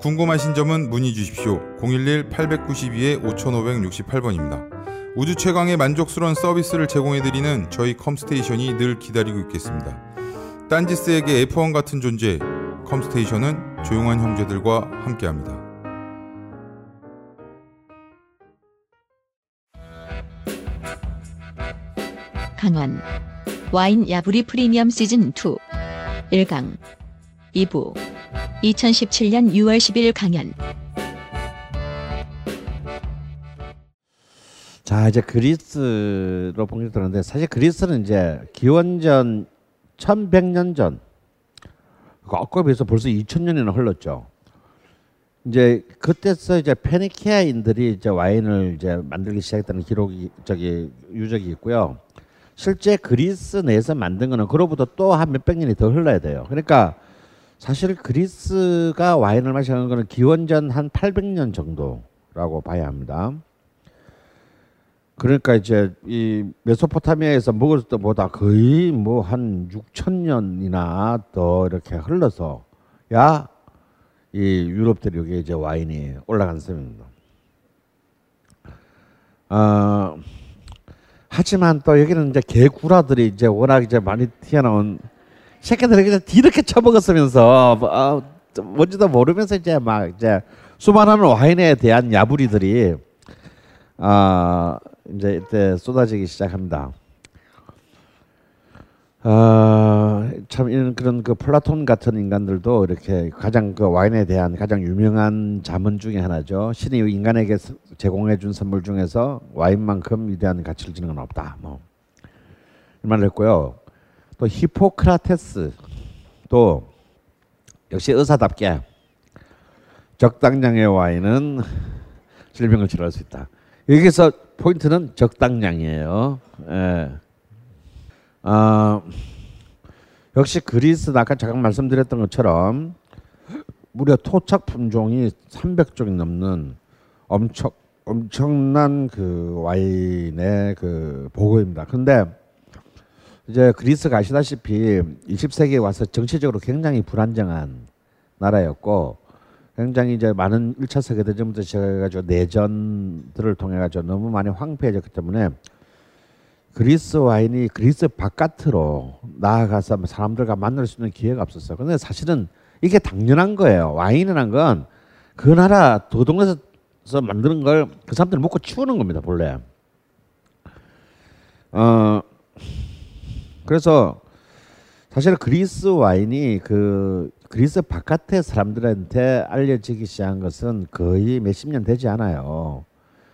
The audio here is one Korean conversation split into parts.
궁금하신 점은 문의 주십시오. 011-892-5568번입니다. 우주 최강의 만족스러운 서비스를 제공해드리는 저희 컴스테이션이 늘 기다리고 있겠습니다. 딴지스에게 F1 같은 존재, 컴스테이션은 조용한 형제들과 함께합니다. 강원 와인 야부리 프리미엄 시즌 2 1강 2부 2017년 6월 10일 강연 자 이제 그리스로 본격들었는데 사실 그리스는 이제 기원전 1100년 전 아까 비해서 벌써 2000년이나 흘렀죠. 이제 그때서 이제 페니키아인들이 이제 와인을 이제 만들기 시작했다는 기록이 저기 유적이 있고요. 실제 그리스 내에서 만든 거는 그로부터 또 한 몇백 년이 더 흘러야 돼요. 그러니까 사실 그리스가 와인을 마시는 거는 기원전 한 800년 정도라고 봐야 합니다. 그러니까 이제 이 메소포타미아에서 먹을 때보다 거의 뭐 한 6천 년이나 더 이렇게 흘러서 야 이 유럽 대륙에 이제 와인이 올라간 셈입니다. 어, 하지만 또 여기는 이제 개구라들이 이제 워낙 이제 많이 튀어나온 새끼들이 그냥 뒤렇게 처먹었으면서 어, 뭔지도 모르면서 이제 막 이제 수많은 와인에 대한 야부리들이 아 이제 이때 쏟아지기 시작합니다. 아, 참 이런 그런 그 플라톤 같은 인간들도 이렇게 가장 그 와인에 대한 가장 유명한 잠언 중에 하나죠. 신이 인간에게 제공해 준 선물 중에서 와인만큼 위대한 가치를 지는 건 없다. 뭐. 이 말을 했고요. 또 히포크라테스 또 역시 의사답게 적당량의 와인은 질병을 치료할 수 있다. 여기서 포인트는 적당량이에요. 예. 아, 역시 그리스 아까 잠깐 말씀드렸던 것처럼 무려 토착 품종이 300종이 넘는 엄청 엄청난 그 와인의 그 보고입니다. 근데 이제 그리스가 아시다시피 20세기에 와서 정치적으로 굉장히 불안정한 나라였고 굉장히 이제 많은 1차 세계대전부터 시작해가지고 내전들을 통해 가지고 너무 많이 황폐해졌기 때문에 그리스 와인이 그리스 바깥으로 나아가서 사람들과 만날 수 있는 기회가 없었어요. 근데 사실은 이게 당연한 거예요. 와인이란 건 그 나라 도동에서 만드는 걸 그 사람들이 먹고 치우는 겁니다, 본래. 어, 그래서 사실 그리스 와인이 그 그리스 바깥의 사람들한테 알려지기 시작한 것은 거의 몇십 년 되지 않아요.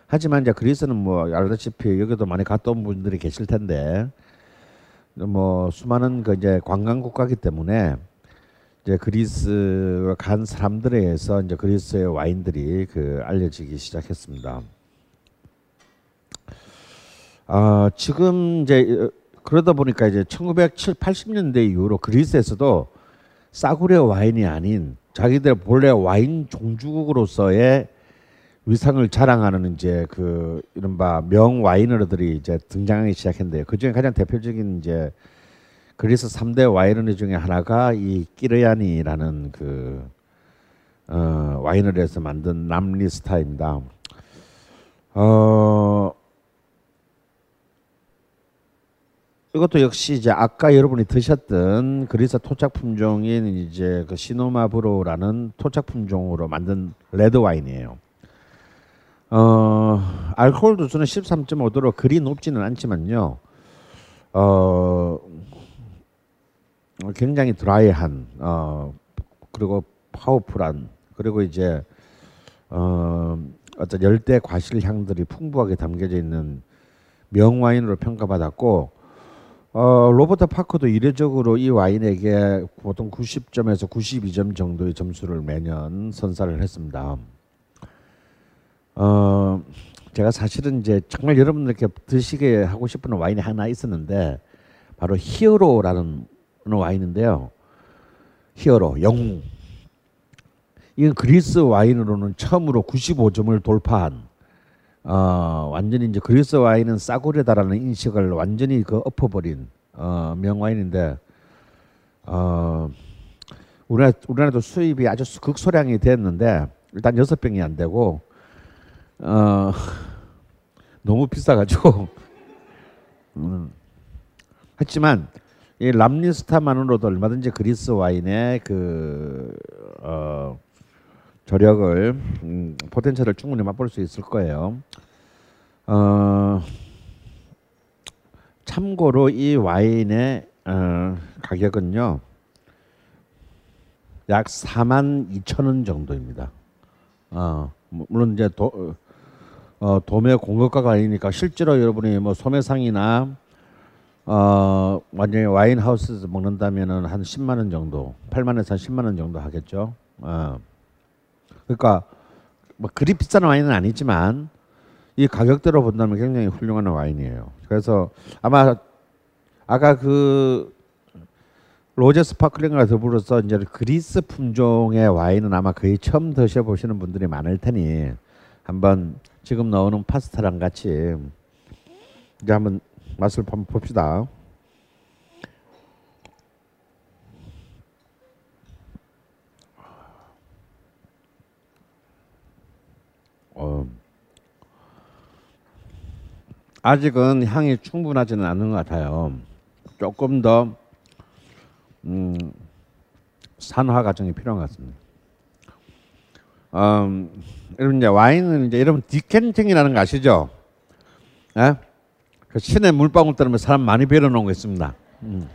하지만 이제 그리스는 뭐 알다시피 여기도 많이 갔다 온 분들이 계실 텐데 뭐 수많은 그 이제 관광 국가기 때문에 이제 그리스 간 사람들에 의해서 이제 그리스의 와인들이 그 알려지기 시작했습니다. 아 지금 이제 그러다 보니까 이제 1980년대 이후로 그리스에서도 싸구려 와인이 아닌 자기들 본래 와인 종주국으로서의 위상을 자랑하는 이제 그 이른바 명 와이너들이 이제 등장하기 시작했는데요. 그 중에 가장 대표적인 이제 그리스 3대 와이너리 중에 하나가 이 끼르야니라는 그 어, 와이너리에서 만든 남리스타입니다. 어, 이것도 역시 이제 아까 여러분이 드셨던 그리스 토착 품종인 이제 그 시노마브로라는 토착 품종으로 만든 레드 와인이에요. 어, 알코올 도수는 13.5도로 그리 높지는 않지만요. 어, 굉장히 드라이한 어, 그리고 powerful한 그리고 이제 어, 어떤 열대 과실 향들이 풍부하게 담겨져 있는 명와인으로 평가받았고 어, 로버트 파커도 이례적으로 이 와인에게 보통 90점에서 92점 정도의 점수를 매년 선사를 했습니다. 어 제가 사실은 이제 정말 여러분들께 드시게 하고 싶은 와인이 하나 있었는데 바로 히어로라는 와인인데요. 히어로 영웅. 이건 그리스 와인으로는 처음으로 95점을 돌파한 어, 완전히 이제 그리스 와인은 싸구려다라는 인식을 완전히 그 엎어버린 어, 명와인인데 어, 우리나라 우리나라도 수입이 아주 극소량이 됐는데 일단 여섯 병이 안 되고 어, 너무 비싸가지고. 음, 했지만 이 람니스타만으로도 얼마든지 그리스 와인의 그 어, 저력을 음, 포텐셜을 충분히 맛볼 수 있을 거예요. 어, 참고로 이 와인의 어, 가격은요 약 4만 2천 원 정도입니다. 어, 물론 이제 도, 어, 도매 공급가가 아니니까 실제로 여러분이 뭐 소매상이나 어, 완전히 와인 하우스에서 먹는다면은 한 10만 원 정도, 8만에서 한 10만 원 정도 하겠죠. 어. 그러니까 뭐 그리 비싼 와인은 아니지만 이 가격대로 본다면 굉장히 훌륭한 와인이에요. 그래서 아마 아까 그 로제 sparkling과 더불어서 이제 그리스 품종의 와인은 아마 거의 처음 드셔보시는 분들이 많을 테니 한번 지금 나오는 파스타랑 같이 이제 한번 맛을 한번 봅시다. 어, 아직은 향이 충분하지는 않은 것 같아요. 조금 더 음, 산화 과정이 필요한 것 같습니다. 음, 여러분 이제 와인은 이제 여러분 디켄팅이라는 거 아시죠? 예? 그 신의 물방울 때문에 사람 많이 베려 놓은 거 있습니다. 음.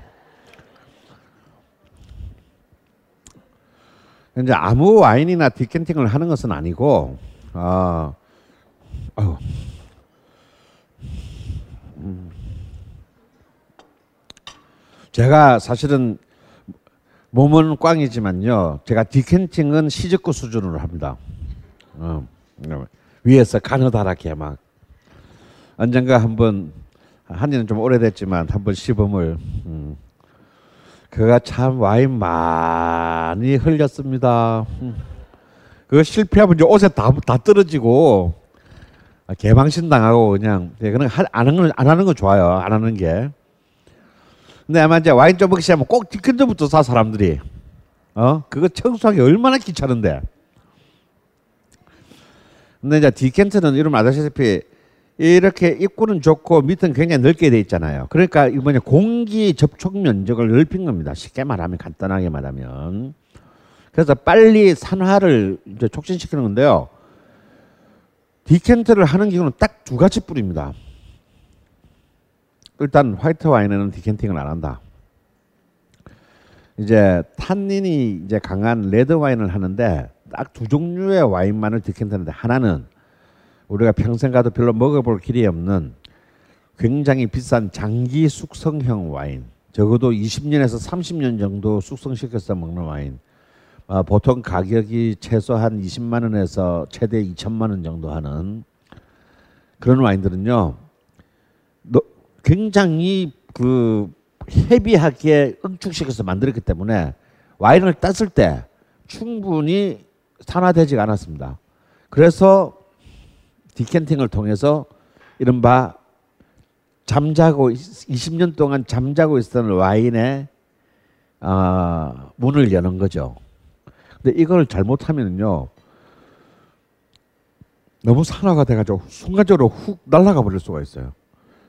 이제 아무 와인이나 디켄팅을 하는 것은 아니고, 아, 어, 음. 제가 사실은 몸은 꽝이지만요. 제가 디켄팅은 시즈코 수준으로 합니다. 어, 위에서 가느다랗게 막 언젠가 한번 한지는 좀 오래됐지만 한번 시범을 음. 그가 참 와인 많이 흘렸습니다. 음. 그거 실패하면 이제 옷에 다, 다 떨어지고 개방신 당하고 그냥 예, 그냥 안 하는 거, 안 하는 거 좋아요. 안 하는 게. 근데 아마 이제 와인 좀 먹기 시작하면 꼭 디켄터부터 사 사람들이. 어? 그거 청소하기 얼마나 귀찮은데. 근데 이제 디켄트는 이름 아시다시피 이렇게 입구는 좋고 밑은 굉장히 넓게 돼 있잖아요. 그러니까 이번에 공기 접촉 면적을 넓힌 겁니다. 쉽게 말하면 간단하게 말하면. 그래서 빨리 산화를 이제 촉진시키는 건데요. 디켄트를 하는 경우는 딱 두 가지 뿌립니다. 일단 화이트 와인에는 decanting을 안 한다. 이제 탄닌이 이제 강한 레드 와인을 하는데 딱 두 종류의 와인만을 decant하는데 하나는 우리가 평생 가도 별로 먹어볼 길이 없는 굉장히 비싼 장기 숙성형 와인. 적어도 20년에서 30년 정도 숙성시켜서 먹는 와인. 어, 보통 가격이 최소 한 20만 원에서 최대 2천만 원 정도 하는 그런 와인들은요. 굉장히 그 헤비하게 응축시켜서 만들었기 때문에 와인을 땄을 때 충분히 산화되지가 않았습니다. 그래서 디켄팅을 통해서 이른바 잠자고 20년 동안 잠자고 있었던 와인의 어, 문을 여는 거죠. 근데 이걸 잘못하면요 너무 산화가 돼가지고 순간적으로 훅 날아가 버릴 수가 있어요.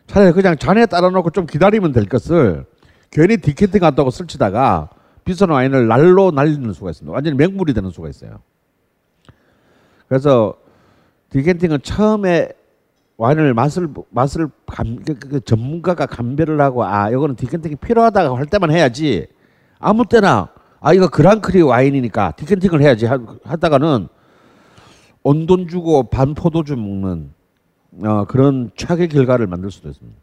차라리 그냥 잔에 따라 놓고 좀 기다리면 될 것을 괜히 디켄팅 한다고 설치다가 비싼 와인을 날로 날리는 수가 있습니다. 완전히 맹물이 되는 수가 있어요. 그래서 디켄팅은 처음에 와인을 맛을 맛을 감, 그, 그, 그 전문가가 감별을 하고 아 이거는 디켄팅이 필요하다고 할 때만 해야지 아무 때나 아 이거 그랑크리 와인이니까 디켄팅을 해야지 하, 하다가는 온돈 주고 반 포도주 먹는 어, 그런 최악의 결과를 만들 수도 있습니다.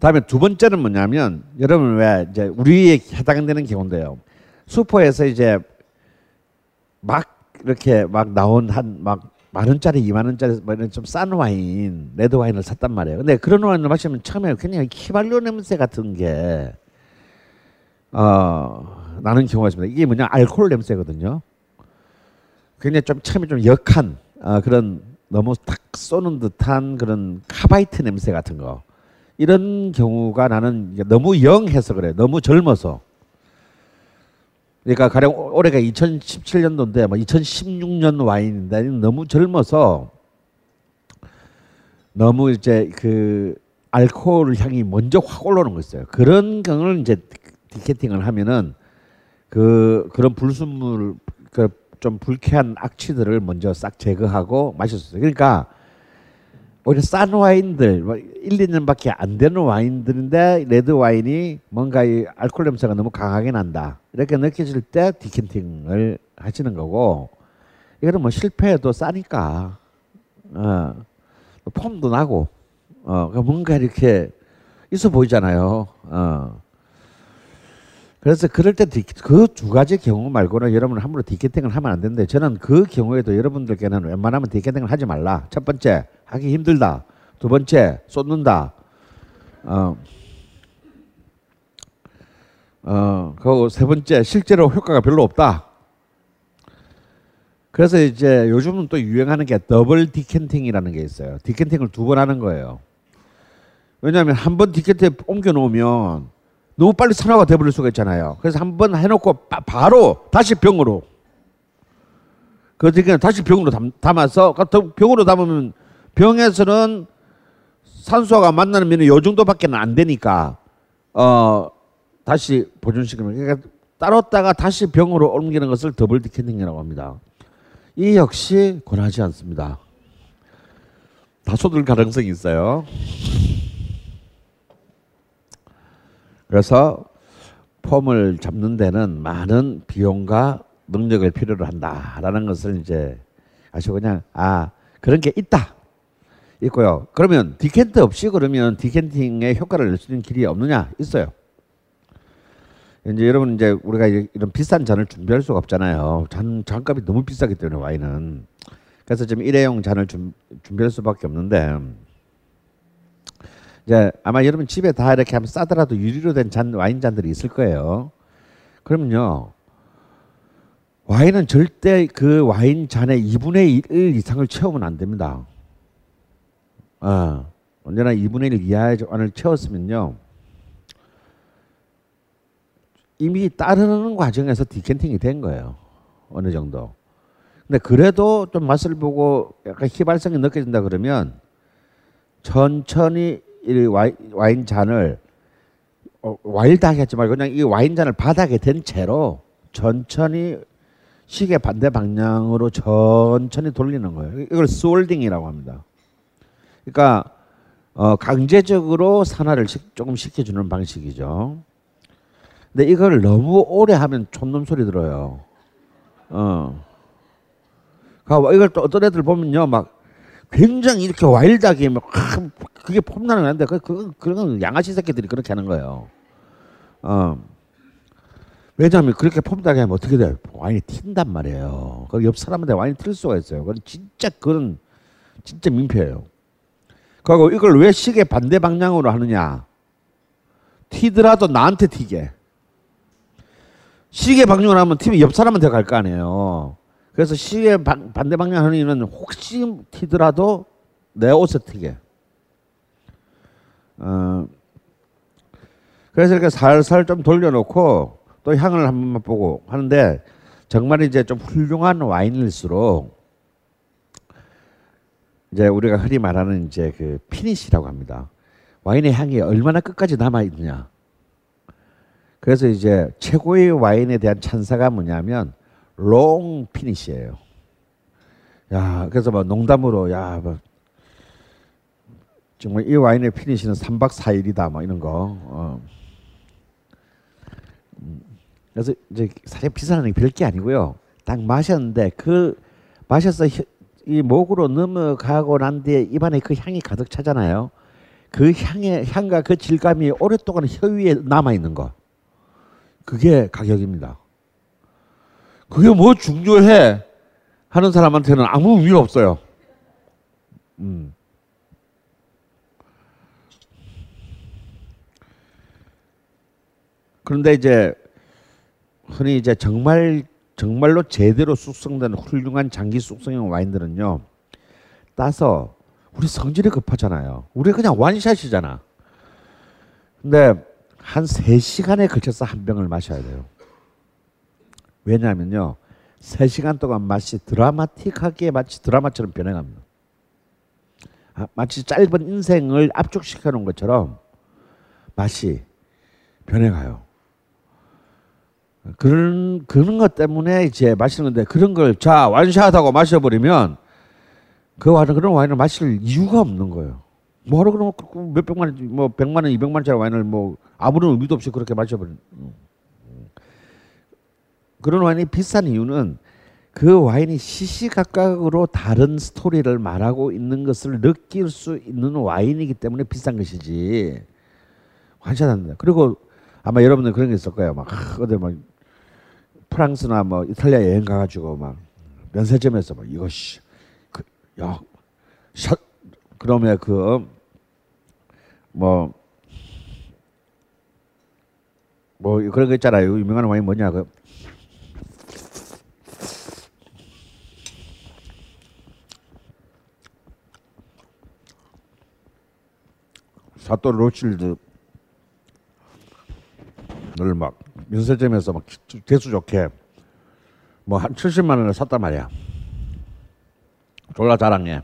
다음에 두 번째는 뭐냐면 여러분 왜 이제 우리에 해당되는 경우인데요. 슈퍼에서 이제 막 이렇게 막 나온 한 막 만 원짜리, 이만 원짜리 뭐 이런 좀싼 와인, 레드 와인을 샀단 말이에요. 근데 그런 와인을 마시면 처음에 그냥 휘발유 냄새 같은 게 어, 나는 경우가 있습니다. 이게 뭐냐 알코올 냄새거든요. 굉장히 좀 처음에 좀 역한 어, 그런 너무 탁 쏘는 듯한 그런 카바이트 냄새 같은 거 이런 경우가 나는 너무 영해서 그래. 너무 젊어서. 그러니까 가령 올해가 2017년도인데 뭐 2016년 와인인데 너무 젊어서 너무 이제 그 알코올 향이 먼저 확 올라오는 거 있어요. 그런 경우를 이제 decanting을 하면은 그 그런 불순물 그좀 불쾌한 악취들을 먼저 싹 제거하고 마셨어요. 그러니까 오히려 싼 와인들 뭐 1, 2년밖에 안 되는 와인들인데 레드 와인이 뭔가 이 알코올 냄새가 너무 강하게 난다. 이렇게 느껴질 때 decanting을 하시는 거고 이거는 뭐 실패해도 싸니까 어, 폼도 나고 어, 그러니까 뭔가 이렇게 있어 보이잖아요. 어. 그래서 그럴 때 그 두 가지 경우 말고는 여러분 함부로 디켓팅을 하면 안 되는데 저는 그 경우에도 여러분들께는 웬만하면 디켓팅을 하지 말라. 첫 번째 하기 힘들다. 두 번째 쏟는다. 어, 어, 그리고 세 번째 실제로 효과가 별로 없다. 그래서 이제 요즘은 또 유행하는 게 double decanting이라는 게 있어요. decanting을 두 번 하는 거예요. 왜냐하면 한 번 decanter에 옮겨 놓으면 너무 빨리 산화가 돼버릴 수가 있잖아요. 그래서 한 번 해놓고 바, 바로 다시 병으로 그러니까 다시 병으로 담, 담아서 그 병으로 담으면 병에서는 산소가 만나는 요 정도밖에는 안 되니까 어 다시 보존시키는 그러니까 따로다가 다시 병으로 옮기는 것을 double decanting이라고 합니다. 이 역시 권하지 않습니다. 다 쏟을 가능성이 있어요. 그래서 폼을 잡는 데는 많은 비용과 능력을 필요로 한다라는 것을 이제 아시고 그냥 아 그런 게 있다 있고요. 그러면 decanter 없이 그러면 decanting의 효과를 낼 수 있는 길이 없느냐 있어요. 이제 여러분 이제 우리가 이런 비싼 잔을 준비할 수가 없잖아요. 잔 잔값이 너무 비싸기 때문에 와인은 그래서 지금 일회용 잔을 준, 준비할 수밖에 없는데 이제 아마 여러분 집에 다 이렇게 하면 싸더라도 유리로 된 잔 와인 잔들이 있을 거예요. 그러면요. 와인은 절대 그 와인 잔의 2분의 1 이상을 채우면 안 됩니다. 어, 언제나 2분의 1 이하의 잔을 채웠으면요. 이미 따르는 과정에서 디켄팅이 된 거예요. 어느 정도. 근데 그래도 좀 맛을 보고 약간 희발성이 느껴진다 그러면 천천히 이 와인 잔을 어, 와일드하게 하지 말고 그냥 이 와인 잔을 바닥에 댄 채로 천천히 시계 반대 방향으로 천천히 돌리는 거예요. 이걸 스월딩이라고 합니다. 그러니까 어, 강제적으로 산화를 시, 조금 시켜주는 방식이죠. 근데 이걸 너무 오래 하면 촌놈 소리 들어요. 어. 그러니까 이걸 또 어떤 애들 보면요, 막 굉장히 이렇게 와일드하게 막 그게 폼나는 건데 그, 그 그런 양아치 새끼들이 그렇게 하는 거예요. 어. 왜냐하면 그렇게 폼나게 하면 어떻게 돼요? 와인이 튄단 말이에요. 그 옆 사람한테 와인이 튈 수가 있어요. 그건 진짜 그건 진짜 민폐예요. 그리고 이걸 왜 시계 반대 방향으로 하느냐? 튀더라도 나한테 튀게. 시계 방향으로 하면 튀면 옆 사람한테 갈 거 아니에요. 그래서 시계 반, 반대 방향 하는 이유는 혹시 튀더라도 내 옷에 튀게. 어, 그래서 이렇게 살살 좀 돌려놓고 또 향을 한 번만 보고 하는데 정말 이제 좀 훌륭한 와인일수록 이제 우리가 흔히 말하는 이제 그 피니시라고 합니다. 와인의 향이 얼마나 끝까지 남아 있느냐. 그래서 이제 최고의 와인에 대한 찬사가 뭐냐면 long finish예요. 야, 그래서 뭐 농담으로 야, 뭐 정말 이 와인의 finish는 3박 4일이다 뭐 이런 거. 어. 음, 그래서 이제 사실 비싼 게 별게 아니고요. 딱 마셨는데 그 마셔서 이 목으로 넘어가고 난 뒤에 입안에 그 향이 가득 차잖아요. 그 향의 향과 그 질감이 오랫동안 혀 위에 남아 있는 거. 그게 가격입니다. 그게 뭐 중요해? 하는 사람한테는 아무 의미가 없어요. 음. 그런데 이제 흔히 이제 정말 정말로 제대로 숙성된 훌륭한 장기 숙성형 와인들은요 따서 우리 성질이 급하잖아요. 우리 그냥 완샷이잖아. 근데 한 3시간에 걸쳐서 한 병을 마셔야 돼요. 왜냐하면요. 3시간 동안 맛이 드라마틱하게 마치 드라마처럼 변해갑니다. 아, 마치 짧은 인생을 압축시켜 놓은 것처럼 맛이 변해가요. 그런 그런 것 때문에 이제 마시는 건데 그런 걸 자 완샷하고 마셔버리면 그 와인 그런 와인을 마실 이유가 없는 거예요. 뭐하러 그러면 그몇 백만 원, 뭐 백만 원, 이백만 원짜리 와인을 뭐 아무런 의미도 없이 그렇게 마셔버리는. 그런 와인이 비싼 이유는 그 와인이 시시각각으로 다른 스토리를 말하고 있는 것을 느낄 수 있는 와인이기 때문에 비싼 것이지. 환샷한다. 그리고 아마 여러분들 그런 게 있을 거예요. 막 어디 막 프랑스나 뭐 이탈리아 여행 가가지고 막 면세점에서 막 이것이 그, 야, 샷 그러면 그뭐 뭐 그런 거 있잖아요. 유명한 와인 뭐냐 그 사또 로칠드 를 막 면세점에서 막 대수 좋게 뭐 한 70만 원을 샀단 말이야. 졸라 자랑해.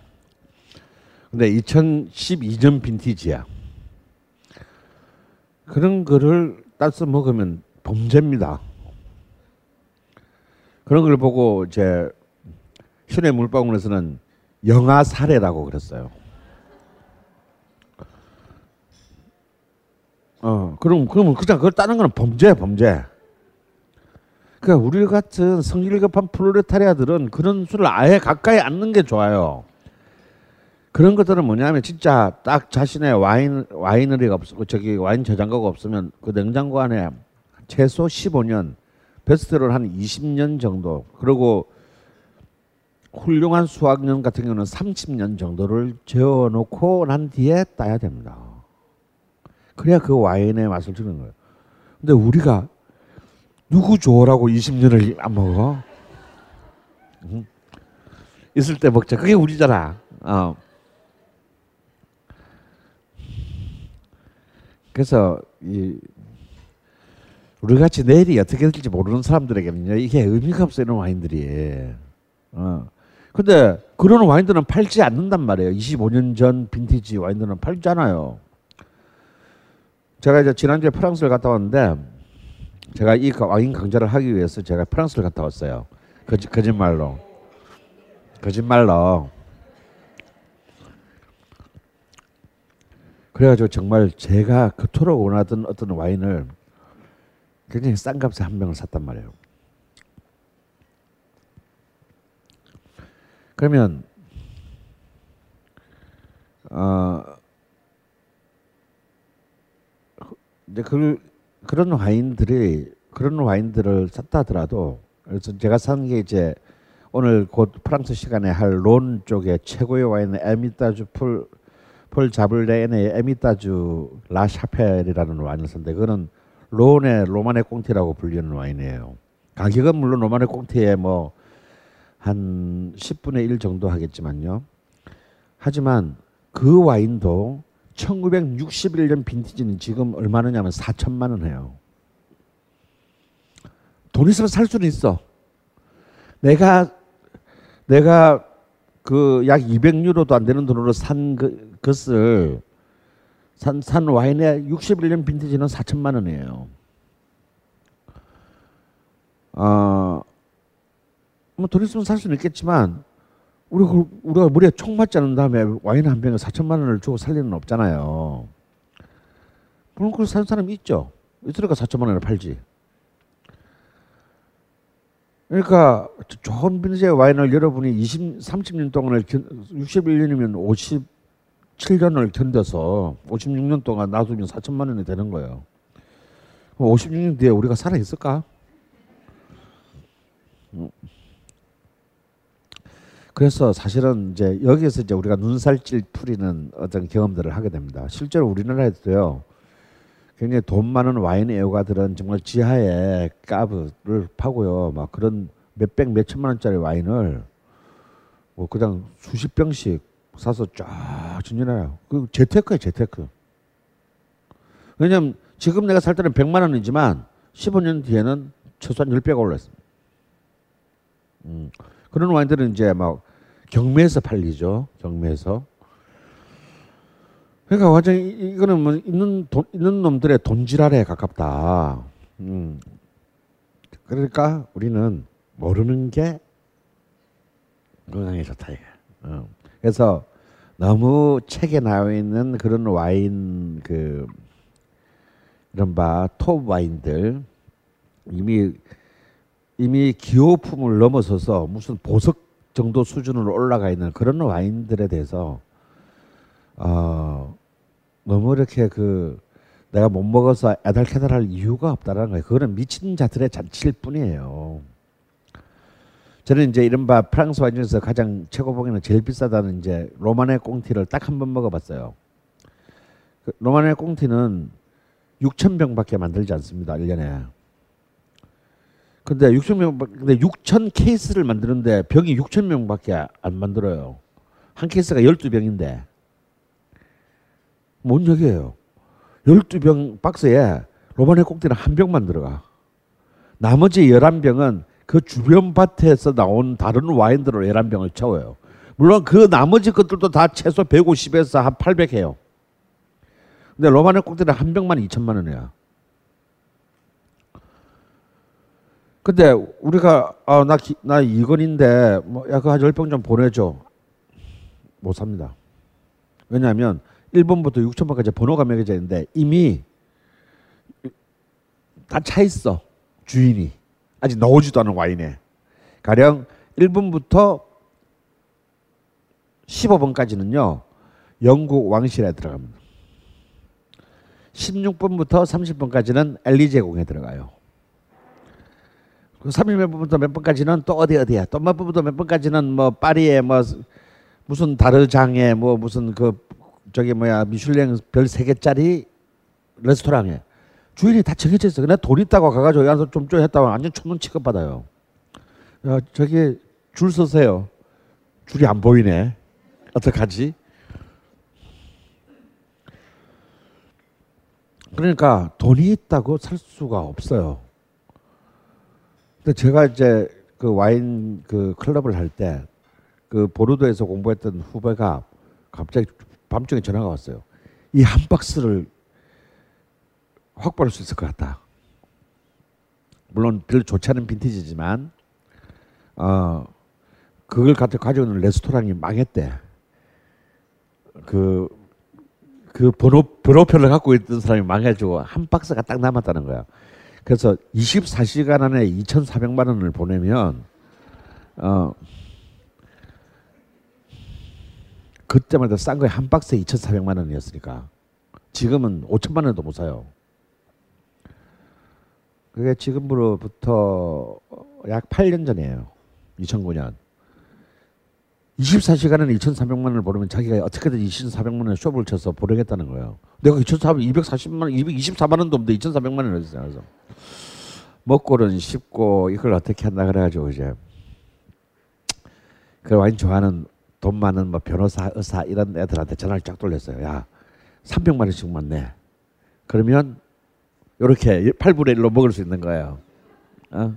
근데 2012년 빈티지야. 그런 거를 따서 먹으면 범죄입니다. 그런 걸 보고 이제 신의 물방울에서는 영아 살해라고 그랬어요. 어, 그럼 그러면 그냥 그걸 따는 거는 범죄야, 범죄. 그러니까 우리 같은 성질 급한 프로레타리아들은 그런 술을 아예 가까이 앉는 게 좋아요. 그런 것들은 뭐냐면 진짜 딱 자신의 와인 와이너리가 없고 저기 와인 저장고가 없으면 그 냉장고 안에 최소 15년 베스트를 한 20년 정도 그리고 훌륭한 수학년 같은 경우는 30년 정도를 재워놓고 난 뒤에 따야 됩니다. 그래야 그 와인의 맛을 주는 거예요. 근데 우리가 누구 좋으라고 20년을 안 먹어? 응? 있을 때 먹자. 그게 우리잖아. 어. 그래서 이 우리 같이 내일이 어떻게 될지 모르는 사람들에게는요 이게 의미가 없어요 이런 와인들이. 어. 근데 그런 와인들은 팔지 않는단 말이에요. 25년 전 빈티지 와인들은 팔잖아요. 제가 이제 지난주에 프랑스를 갔다 왔는데 제가 이 와인 강좌를 하기 위해서 제가 프랑스를 갔다 왔어요. 거짓, 거짓말로. 거짓말로. 그래가지고 정말 제가 그토록 원하던 어떤 와인을 굉장히 싼 값에 한 병을 샀단 말이에요. 그러면 어 이제 그 그런 와인들이 그런 와인들을 샀다 하더라도 그래서 제가 산 게 이제 오늘 곧 프랑스 시간에 할 론 쪽에 최고의 와인은 에미타주 폴, 폴 자블레인의 에미타주 라 샤펠이라는 와인을 샀는데 그거는 론의 로마네 꽁티라고 불리는 와인이에요. 가격은 물론 로마네 꽁티에 뭐 한 10분의 1 정도 하겠지만요. 하지만 그 와인도 1961년 빈티지는 지금 얼마냐면 4천만 원 해요. 돈 있으면 살 수는 있어. 내가 내가 그 약 200유로도 안 되는 돈으로 산 그, 것을 산, 산 와인의 61년 빈티지는 4천만 원이에요. 어, 뭐돈 있으면 살 수는 있겠지만 우리가, 우리가 머리에 총 맞지 않은 다음에 와인 한 병에 4천만 원을 주고 살 리는 없잖아요. 물론 그걸 사는 사람이 있죠. 있으니까 4천만 원을 팔지. 그러니까 좋은 빈티지의 와인을 여러분이 20, 30년 동안을 61년이면 57년을 견뎌서 56년 동안 놔두면 4천만 원이 되는 거예요. 56년 뒤에 우리가 살아 있을까? 그래서 사실은 이제 여기에서 이제 우리가 눈살찔 풀이는 어떤 경험들을 하게 됩니다. 실제로 우리나라에도요. 굉장히 돈 많은 와인 애호가들은 정말 지하에 까브를 파고요. 막 그런 몇백 몇천만 원짜리 와인을 뭐 그냥 수십 병씩 사서 쫙 진열해요. 그 재테크예요, 재테크. 왜냐면 지금 내가 살 때는 100만 원이지만 15년 뒤에는 최소한 10배가 올랐습니다. 음. 그런 와인들은 이제 막 경매에서 팔리죠. 경매에서. 그러니까 완전 히 이거는 뭐 있는 돈 있는 놈들의 돈지랄에 가깝다. 음. 그러니까 우리는 모르는 게 건강에 좋다 이게. 어. 그래서 너무 책에 나와 있는 그런 와인 그 이른바 톱 와인들 이미 이미 기호품을 넘어서서 무슨 보석 정도 수준으로 올라가 있는 그런 와인들에 대해서 어, 너무 이렇게 그 내가 못 먹어서 애달캐달할 이유가 없다라는 거예요. 그거는 미친 자들의 잔치일 뿐이에요. 저는 이제 이른바 프랑스 와인 중에서 가장 최고봉에는 제일 비싸다는 이제 로마네 꽁티를 딱 한 번 먹어봤어요. 그 로마네 꽁티는 6천 병밖에 만들지 않습니다. 1년에. 근데 6천 명 근데 6천 케이스를 만드는데 병이 6천 명밖에 안 만들어요. 한 케이스가 12병인데. 뭔 얘기예요? 12병 박스에 로마네 꽁티는 한 병만 들어가. 나머지 11병은 그 주변 밭에서 나온 다른 와인들로 11병을 채워요. 물론 그 나머지 것들도 다 최소 150에서 한 800 해요. 근데 로마네 꽁티는 한 병만 2천만 원이야. 근데 우리가 아, 나, 기, 나 이건인데 뭐야 그한 10병 좀 보내줘. 못 삽니다. 왜냐하면 1번부터 6천번까지 번호가 매겨져 있는데 이미 다 차 있어. 주인이. 아직 나오지도 않은 와인에. 가령 1번부터 15번까지는요. 영국 왕실에 들어갑니다. 16번부터 30번까지는 엘리제 공에 들어가요. 그 30번부터 몇 번까지는 또 어디 어디야. 또 몇 번부터 몇 번까지는 뭐 파리에 뭐 무슨 다르장에 뭐 무슨 그 저기 뭐야 미슐랭 별 세 개짜리 레스토랑에 주인이 다 정해져 있어. 그냥 돈 있다고 가가지고 여기서 좀좀 했다고 완전 천문 취급 받아요. 야 저기 줄 서세요. 줄이 안 보이네. 어떡하지? 그러니까 돈이 있다고 살 수가 없어요. 근데 제가 이제 그 와인 그 클럽을 할 때 그 보르도에서 공부했던 후배가 갑자기 밤중에 전화가 왔어요. 이 한 박스를 확보할 수 있을 것 같다. 물론 별로 좋지 않은 빈티지지만 어 그걸 가져오는 레스토랑이 망했대. 그, 그 번호, 번호표를 갖고 있던 사람이 망해가지고 한 박스가 딱 남았다는 거야. 그래서 24시간 안에 2,400만 원을 보내면, 어, 그때마다 싼 거에 한 박스에 2,400만 원이었으니까. 지금은 5천만 원도 못 사요. 그게 지금으로부터 약 8년 전이에요. 2009년. 24시간은 2,400만 원을 벌으면 자기가 어떻게든 2,400만 원에 쇼를 쳐서 보내겠다는 거예요. 내가 2,400, 240만 원, 224만 원도 없는데 2,400만 원을 했어요. 그래서 먹고는 쉽고 이걸 어떻게 한다 그래가지고 이제 그 와인 좋아하는 돈 많은 뭐 변호사, 의사 이런 애들한테 전화를 쫙 돌렸어요. 야, 300만 원씩만 내. 그러면 이렇게 8분의 1로 먹을 수 있는 거예요. 어?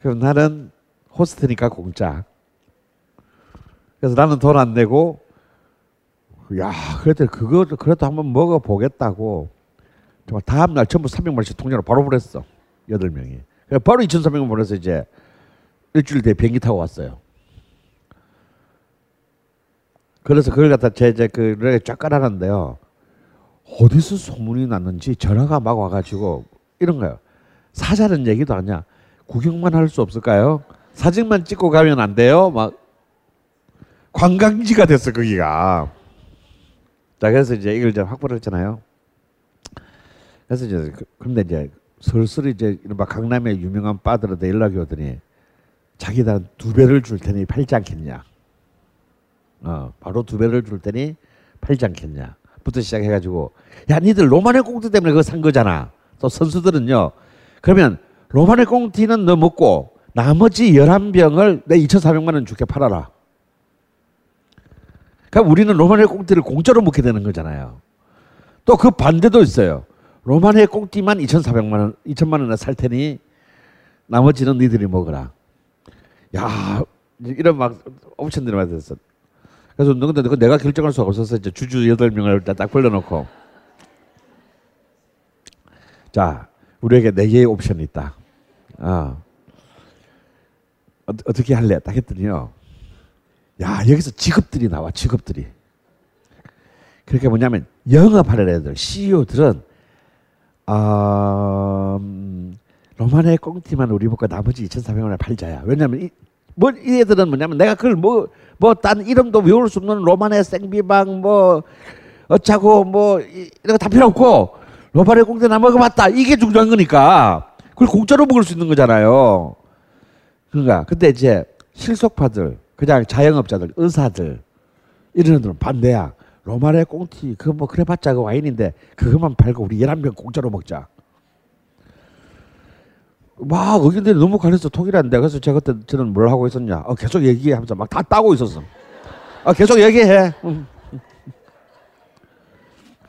그럼 나는 호스트니까 공짜. 그래서 나는 돈 안 내고 야 그래도 그거 그래도 한번 먹어 보겠다고 정말 다음 날 전부 300만씩 통장으로 바로 보냈어 여덟 명이. 바로 2,300만 보내서 이제 일주일 뒤에 비행기 타고 왔어요. 그래서 그걸 갖다 제 이제 그쫙 깔아놨는데요. 어디서 소문이 났는지 전화가 막 와가지고 이런 거예요. 사자는 얘기도 아니야. 구경만 할 수 없을까요? 사진만 찍고 가면 안 돼요? 막 관광지가 됐어 거기가. 자 그래서 이제 이걸 이제 확보를 했잖아요. 그래서 이제 그- 근데 이제 슬슬 이제 이른바 강남의 유명한 바들한테 연락이 오더니 자기들은 두 배를 줄 테니 팔지 않겠냐. 어, 바로 두 배를 줄 테니 팔지 않겠냐. 부터 시작해가지고 야 니들 로마네 꽁트 때문에 그거 산 거잖아. 또 선수들은요. 그러면 로마네 꽁티는 너 먹고 나머지 11병을 내 2,400만 원 줄게 팔아라. 그럼 우리는 로마네 꽁티를 공짜로 먹게 되는 거잖아요. 또 그 반대도 있어요. 로마네 꽁티만 2,400만 원, 2천만 원에 살 테니 나머지는 니들이 먹어라. 야, 이런 막 옵션들이 많이 됐어. 그래서 너 근데 그 내가 결정할 수가 없어서 이제 주주 여덟 명을 딱 불러놓고 자 우리에게 네 개의 옵션이 있다. 어. 어, 어떻게 할래? 딱 했더니요. 야 여기서 직업들이 나와 직업들이. 그렇게 뭐냐면 영업하는 애들 CEO들은 아 음, 로마네 꽁티만 우리 먹고 나머지 2,400원에 팔자야. 왜냐면 이, 뭐, 이 애들은 뭐냐면 내가 그걸 뭐, 뭐, 딴 이름도 외울 수 없는 로마네 생비방 뭐, 어차고 뭐, 이- 이런 거 다 필요 없고, 로마네 꽁티 나 먹어봤다. 이게 중요한 거니까. 그걸 공짜로 먹을 수 있는 거잖아요. 그러니까, 근데 이제 실속파들, 그냥 자영업자들, 의사들, 이런 애들은 반대야. 로마네 꽁티, 그거 뭐, 그래봤자 그 와인인데, 그것만 팔고 우리 11병 공짜로 먹자. 막 의견들이 너무 갈려서 통일한데 그래서 제가 그때 저는 뭘 하고 있었냐 어, 계속 얘기하면서 막 다 따고 있었어 어, 계속 얘기해 응.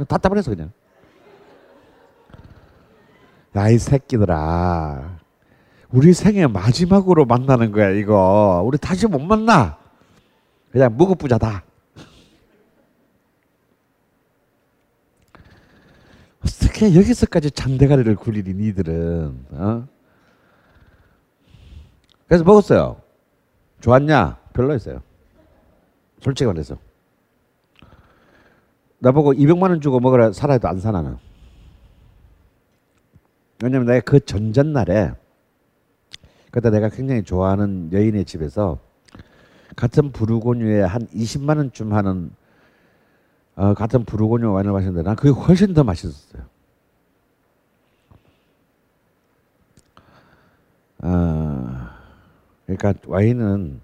답답해서 그냥 야 이 새끼들아 우리 생애 마지막으로 만나는 거야 이거 우리 다시 못 만나 그냥 무급부자다 어떻게 여기서까지 잔대가리를 굴리니 니들은 어? 그래서 먹었어요. 좋았냐? 별로였어요. 솔직히 말해서. 나보고 200만 원 주고 먹으라 살아도 안 사 나는. 왜냐면 내가 그 전전날에 그때 내가 굉장히 좋아하는 여인의 집에서 같은 부르고뉴에 한 20만 원쯤 하는 어, 같은 부르고뉴 와인을 마셨는데 난 그게 훨씬 더 맛있었어요. 아, 그러니까 와인은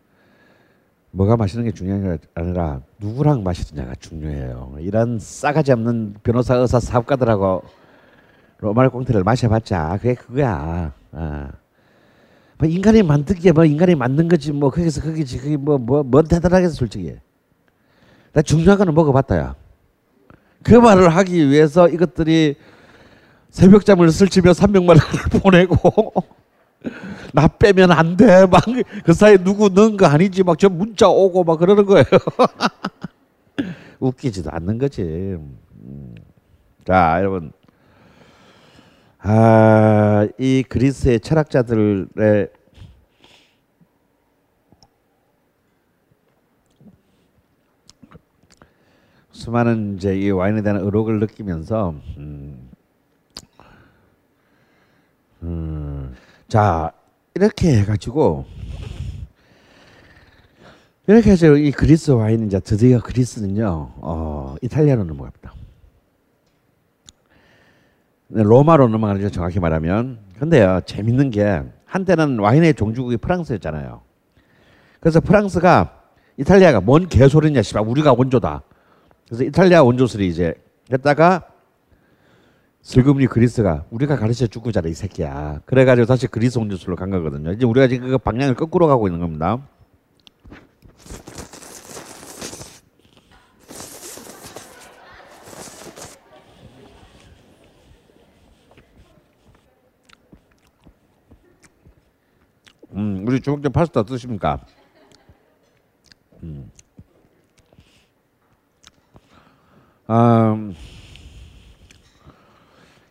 뭐가 마시는 게 중요한 게 아니라 누구랑 마시느냐가 중요해요. 이런 싸가지 없는 변호사, 의사, 사업가들하고 로마를 꽁트를 마셔봤자 그게 그거야. 아. 뭐 인간이 만든 게 뭐 인간이 만든 거지 뭐 거기서 거기지 그게 뭐뭐뭔 대단하겠어 솔직히. 나 중요한 거는 먹어봤다야. 그 말을 하기 위해서 이것들이 새벽잠을 설치며 300만 원을 보내고 나 빼면 안 돼. 막 그 사이에 누구 넣은 거 아니지. 막 저 문자 오고 막 그러는 거예요. 웃기지도 않는 거지. 음. 자, 여러분. 아, 이 그리스의 철학자들의 수많은 이제 이 와인에 대한 의록을 느끼면서 음, 음, 자 이렇게 해가지고 이렇게 해서 이 그리스 와인은 이제 드디어 그리스는요 어, 이탈리아로 넘어갑니다. 네, 로마로 넘어가는 죠 정확히 말하면. 근데요 재밌는 게 한때는 와인의 종주국이 프랑스였잖아요. 그래서 프랑스가 이탈리아가 뭔 개소리냐 씨발 우리가 원조다. 그래서 이탈리아 원조술이 이제 했다가 슬금니 그리스가 우리가 가르쳐 줄 거잖아 이 새끼야. 그래가지고 다시 그리스 원조술로 간 거거든요. 이제 우리가 지금 그 방향을 거꾸로 가고 있는 겁니다. 음, 우리 주먹전 파스타 어떠십니까? 음. 음,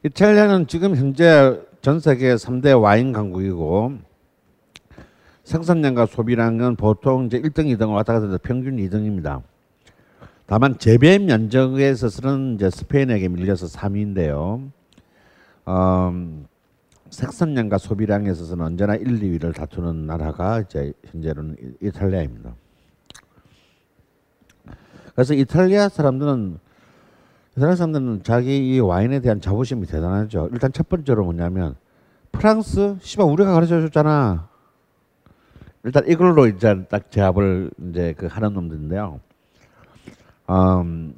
이탈리아는 지금 현재 전 세계 3대 와인 강국이고 생산량과 소비량은 보통 이제 1등, 2등을 왔다 갔다 평균 2등입니다. 다만 재배 면적에 있어서는 이제 스페인에게 밀려서 3위인데요. 음, 생산량과 소비량에 있어서는 언제나 1, 2위를 다투는 나라가 이제 현재는 이- 이탈리아입니다. 그래서 이탈리아 사람들은 이탈리아 사람들은 자기 이 와인에 대한 자부심이 대단하죠. 일단 첫 번째로 뭐냐면 프랑스, 씨발 우리가 가르쳐 줬잖아. 일단 이걸로 이제 딱 제압을 이제 그 하는 놈들인데요. 음,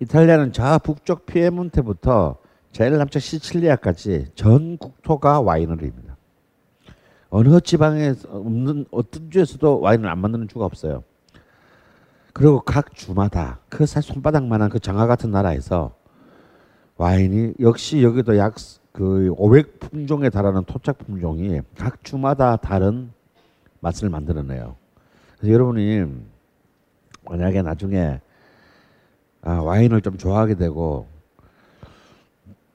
이탈리아는 저 북쪽 피에몬테부터 제일 남쪽 시칠리아까지 전 국토가 와이너리입니다. 어느 지방에 없는 어떤 주에서도 와인을 안 만드는 주가 없어요. 그리고 각 주마다 그 사실 손바닥만한 그 장화 같은 나라에서 와인이 역시 여기도 약 그 500품종에 달하는 토착 품종이 각 주마다 다른 맛을 만들어내요. 그래서 여러분이 만약에 나중에 아, 와인을 좀 좋아하게 되고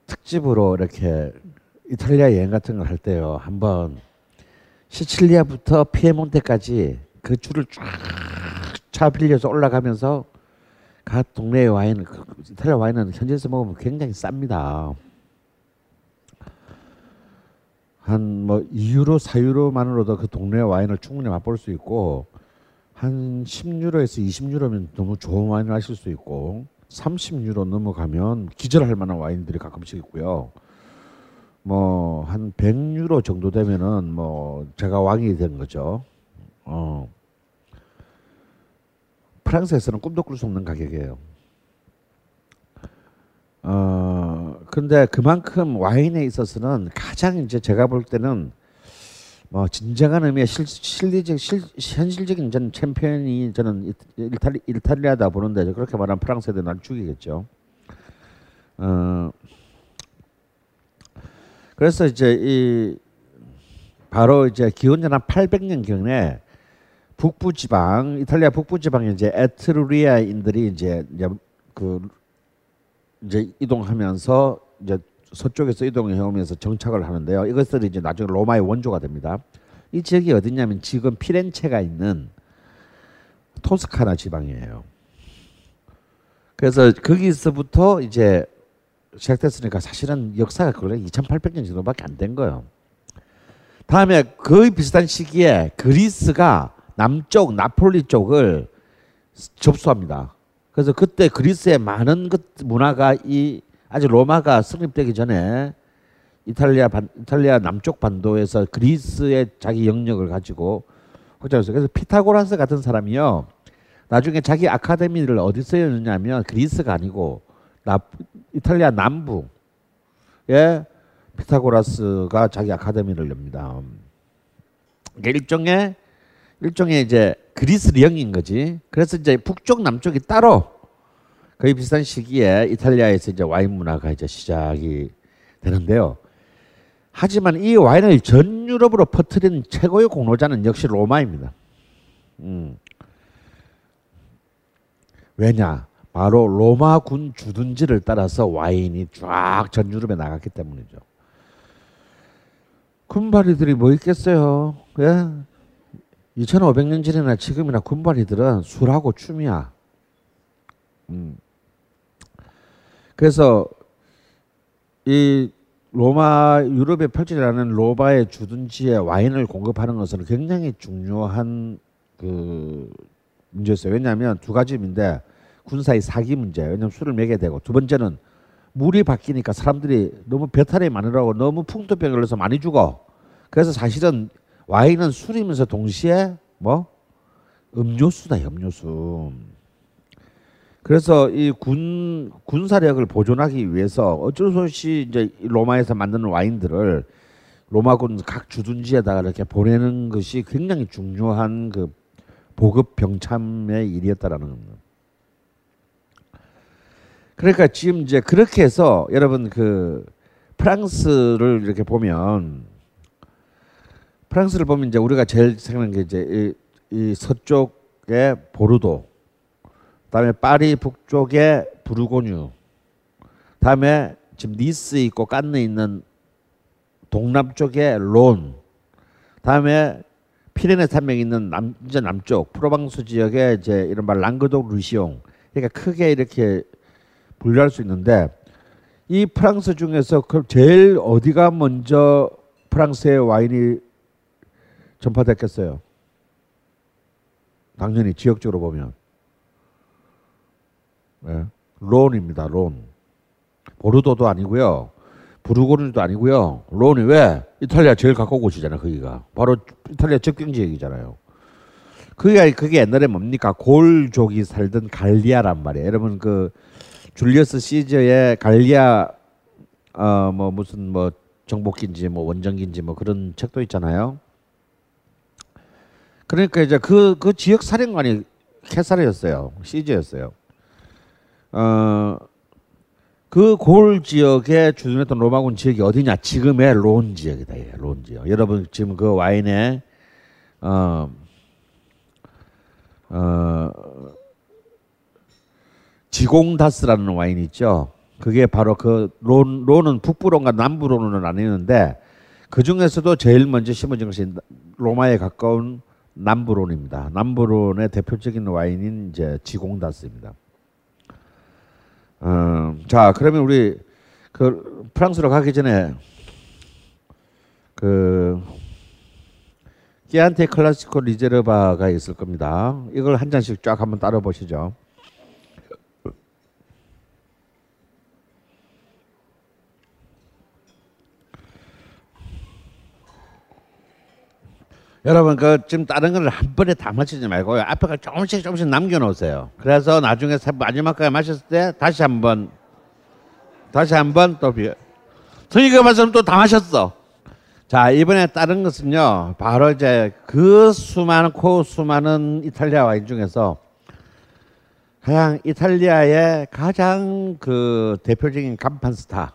특집으로 이렇게 이탈리아 여행 같은 걸 할 때요 한번 시칠리아부터 피에몬테까지 그 줄을 쫙 차 빌려서 올라가면서 각 동네의 와인, 그 이탈리아 와인은 현지에서 먹으면 굉장히 쌉니다. 한 뭐 2유로, 4유로만으로도 그 동네 와인을 충분히 맛볼 수 있고 한 10유로에서 20유로면 너무 좋은 와인을 하실 수 있고 30유로 넘어가면 기절할 만한 와인들이 가끔씩 있고요. 뭐 한 100유로 정도 되면은 뭐 제가 왕이 된 거죠. 어. 프랑스에서는 꿈도 꿀 수 없는 가격이에요. 어, 근데 그만큼 와인에 있어서는 가장 이제 제가 볼 때는 뭐 진정한 의미의 실, 실리적 실, 현실적인 저는 챔피언이 저는 이탈리, 이탈리아다 보는데 그렇게 말하면 프랑스 애들 날 죽이겠죠. 어, 그래서 이제 이 바로 이제 기원전 한 800년 경에 북부 지방 이탈리아 북부 지방에 이제 에트루리아인들이 이제 이제 그 이제 이동하면서 이제 서쪽에서 이동해 오면서 정착을 하는데요. 이것들이 이제 나중에 로마의 원조가 됩니다. 이 지역이 어디냐면 지금 피렌체가 있는 토스카나 지방이에요. 그래서 거기서부터 이제 시작됐으니까 사실은 역사가 그래 2,800년 정도밖에 안 된 거예요. 다음에 거의 비슷한 시기에 그리스가 남쪽 나폴리 쪽을 접수합니다. 그래서 그때 그리스의 많은 것 문화가 이 아직 로마가 성립되기 전에 이탈리아 반, 이탈리아 남쪽 반도에서 그리스의 자기 영역을 가지고 확장했어요. 그래서 피타고라스 같은 사람이요. 나중에 자기 아카데미를 어디서 열느냐면 그리스가 아니고 나, 이탈리아 남부에 피타고라스가 자기 아카데미를 엽니다. 그러니까 일종의 일종의 이제 그리스 령인 거지. 그래서 이제 북쪽 남쪽이 따로 거의 비슷한 시기에 이탈리아에서 이제 와인 문화가 이제 시작이 되는데요. 하지만 이 와인을 전 유럽으로 퍼뜨린 최고의 공로자는 역시 로마입니다. 음. 왜냐? 바로 로마군 주둔지를 따라서 와인이 쫙 전 유럽에 나갔기 때문이죠. 군바리들이 뭐 있겠어요? 예? 2,500년 전이나 지금이나 군바리들은 술하고 춤이야. 음. 그래서 이 로마 유럽에 펼쳐지는 로마의 주둔지에 와인을 공급하는 것은 굉장히 중요한 그 문제였어요. 왜냐하면 두 가지인데 군사의 사기 문제. 왜냐하면 술을 먹게 되고 두 번째는 물이 바뀌니까 사람들이 너무 배탈이 많으라고 너무 풍토병에 걸려서 많이 죽어. 그래서 사실은 와인은 술이면서 동시에 뭐 음료수다 음료수. 그래서 이 군 군사력을 보존하기 위해서 어쩔 수 없이 이제 로마에서 만드는 와인들을 로마군 각 주둔지에다가 이렇게 보내는 것이 굉장히 중요한 그 보급 병참의 일이었다라는 겁니다. 그러니까 지금 이제 그렇게 해서 여러분 그 프랑스를 이렇게 보면 프랑스를 보면 이제 우리가 제일 생각나는 게 이제 이, 이 서쪽의 보르도, 다음에 파리 북쪽의 부르고뉴, 다음에 지금 니스 있고 깐느 있는 동남쪽의 론, 다음에 피레네 산맥 있는 남 이제 남쪽 프로방스 지역에 이제 이른바 랑그독 루시옹, 그러니까 크게 이렇게 분류할 수 있는데 이 프랑스 중에서 그 제일 어디가 먼저 프랑스의 와인이 전파됐겠어요? 당연히 지역적으로 보면 네. 론입니다. 론. 보르도도 아니고요. 부르고뉴도 아니고요. 론이 왜? 이탈리아 제일 가까운 곳이잖아요. 거기가 바로 이탈리아 접경 지역이잖아요. 그게 그게 옛날에 뭡니까 골족이 살던 갈리아란 말이에요. 여러분 그 줄리어스 시저의 갈리아 어 뭐 무슨 뭐 정복기인지 뭐 원정기인지 뭐 그런 책도 있잖아요. 그러니까 이제 그그 지역 사령관이 캐사르였어요. 시저였어요. 어. 그골 지역에 주둔했던 로마군 지역이 어디냐? 지금의 론 지역이다. 예, 론 지역. 여러분 지금 그 와인에 어, 어, 지공다스라는 와인 있죠. 그게 바로 그 론, 론은 북부론과 남부론은 나뉘는데 그 중에서도 제일 먼저 심어진 것이 로마에 가까운 남부론입니다. 남부론의 대표적인 와인인 이제 지공다스입니다. 어, 자 그러면 우리 그 프랑스로 가기 전에 그 끼안테 클라시코 리제르바가 있을 겁니다. 이걸 한 잔씩 쫙 한번 따라 보시죠. 여러분 그 지금 다른 거를 한 번에 다 마시지 말고요. 앞에 가 조금씩 조금씩 남겨 놓으세요. 그래서 나중에 세- 마지막까지 마셨을 때 다시 한번 다시 한번 또 비. 선이가 말씀 또 다 마셨어. 자 이번에 다른 것은요. 바로 이제 그 수많은 코 수많은 이탈리아 와인 중에서 그냥 이탈리아의 가장 그 대표적인 간판 스타.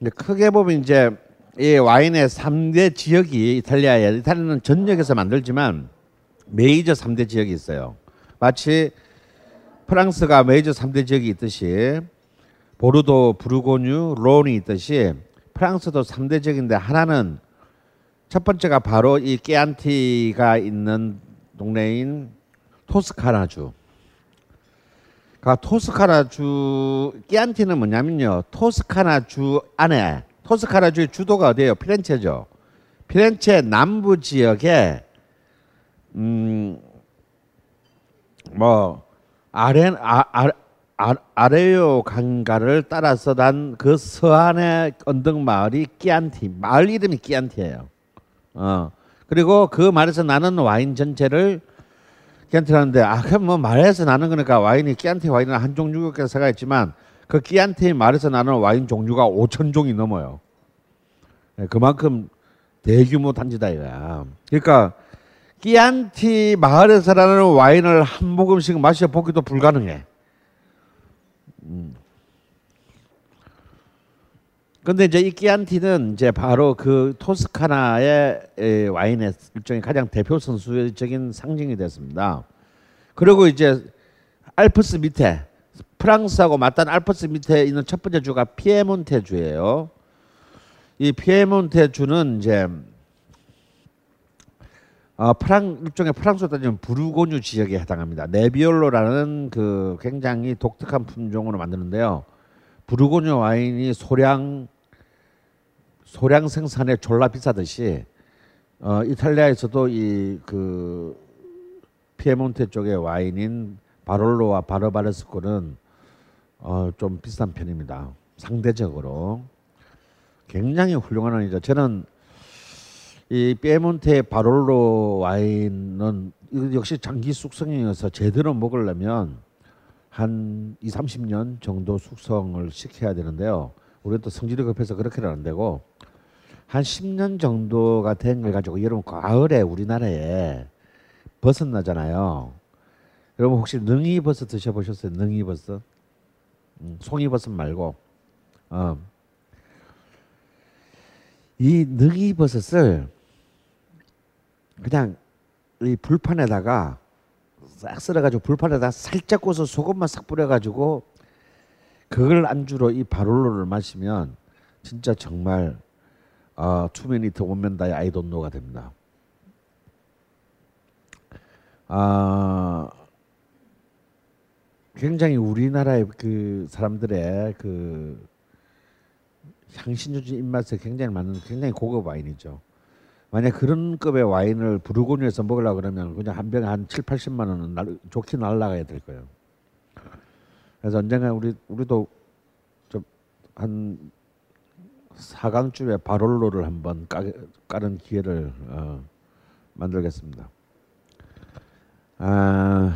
근데 크게 보면 이제 이 와인의 3대 지역이 이탈리아에 이탈리아는 전역에서 만들지만 메이저 3대 지역이 있어요. 마치 프랑스가 메이저 3대 지역이 있듯이 보르도, 부르고뉴, 론이 있듯이 프랑스도 3대 지역인데 하나는 첫 번째가 바로 이 깨안티가 있는 동네인 토스카나주. 그 토스카나주 깨안티는 뭐냐면요. 토스카나주 안에 토스카나주의 주도가 어디예요? 피렌체죠. 피렌체 남부 지역에 음뭐 아레 아, 아, 아, 아레요 강가를 따라서 난 그 서안의 언덕 마을이 끼안티 마을 이름이 끼안티예요. 어 그리고 그 말에서 나는 와인 전체를 끼안티라는데 아 그럼 뭐 마을에서 나는 거니까 와인이 끼안티 와인은 한 종류겠어가 있지만 그 끼안티 마을에서 나는 와인 종류가 5천 종이 넘어요. 네, 그만큼 대규모 단지다 이거야. 그러니까 끼안티 마을에서 나는 와인을 한 모금씩 마셔보기도 불가능해. 음. 근데 이제 이 끼안티는 이제 바로 그 토스카나의 에, 와인의 일종의 가장 대표 선수적인 상징이 됐습니다. 그리고 이제 알프스 밑에 프랑스하고 맞닿은 알프스 밑에 있는 첫 번째 주가 피에몬테 주예요. 이 피에몬테 주는 이제 어, 프랑 일종의 프랑스로 따지면 부르고뉴 지역에 해당합니다. 네비올로라는 그 굉장히 독특한 품종으로 만드는데요. 부르고뉴 와인이 소량 소량 생산에 졸라 비싸듯이 어, 이탈리아에서도 이 그 피에몬테 쪽의 와인인 바롤로와 바르바레스코는 어, 좀 비싼 편입니다. 상대적으로 굉장히 훌륭한 와인이죠. 저는 이 피에몬테 바롤로 와인은 역시 장기 숙성이어서 제대로 먹으려면 한 2, 30년 정도 숙성을 시켜야 되는데요. 우리가 또 성질이 급해서 그렇게는 안 되고 한 10년 정도가 된 걸 가지고 여러분 가을에 우리나라에 버섯 나잖아요. 여러분 혹시 능이버섯 드셔보셨어요? 능이버섯? 음, 송이버섯 말고 어. 이 능이버섯을 그냥 이 불판에다가 싹 썰어가지고 불판에다 살짝 구워서 소금만 싹 뿌려가지고 그걸 안주로 이 바롤로를 마시면 진짜 정말 어, 투미니트 원맨다의 아이돈노가 됩니다. 아 굉장히 우리나라의 그 사람들의 그 향신료적인 입맛에 굉장히 많은 굉장히 고급 와인이죠. 만약 그런 급의 와인을 부르고뉴에서 먹으려고 그러면 그냥 한 병에 한 7, 80만 원은 날, 좋게 날라가야 될 거예요. 그래서 언젠가 우리 우리도 좀한 사강쯤에 바롤로를 한번 까, 까는 기회를 어, 만들겠습니다. 아,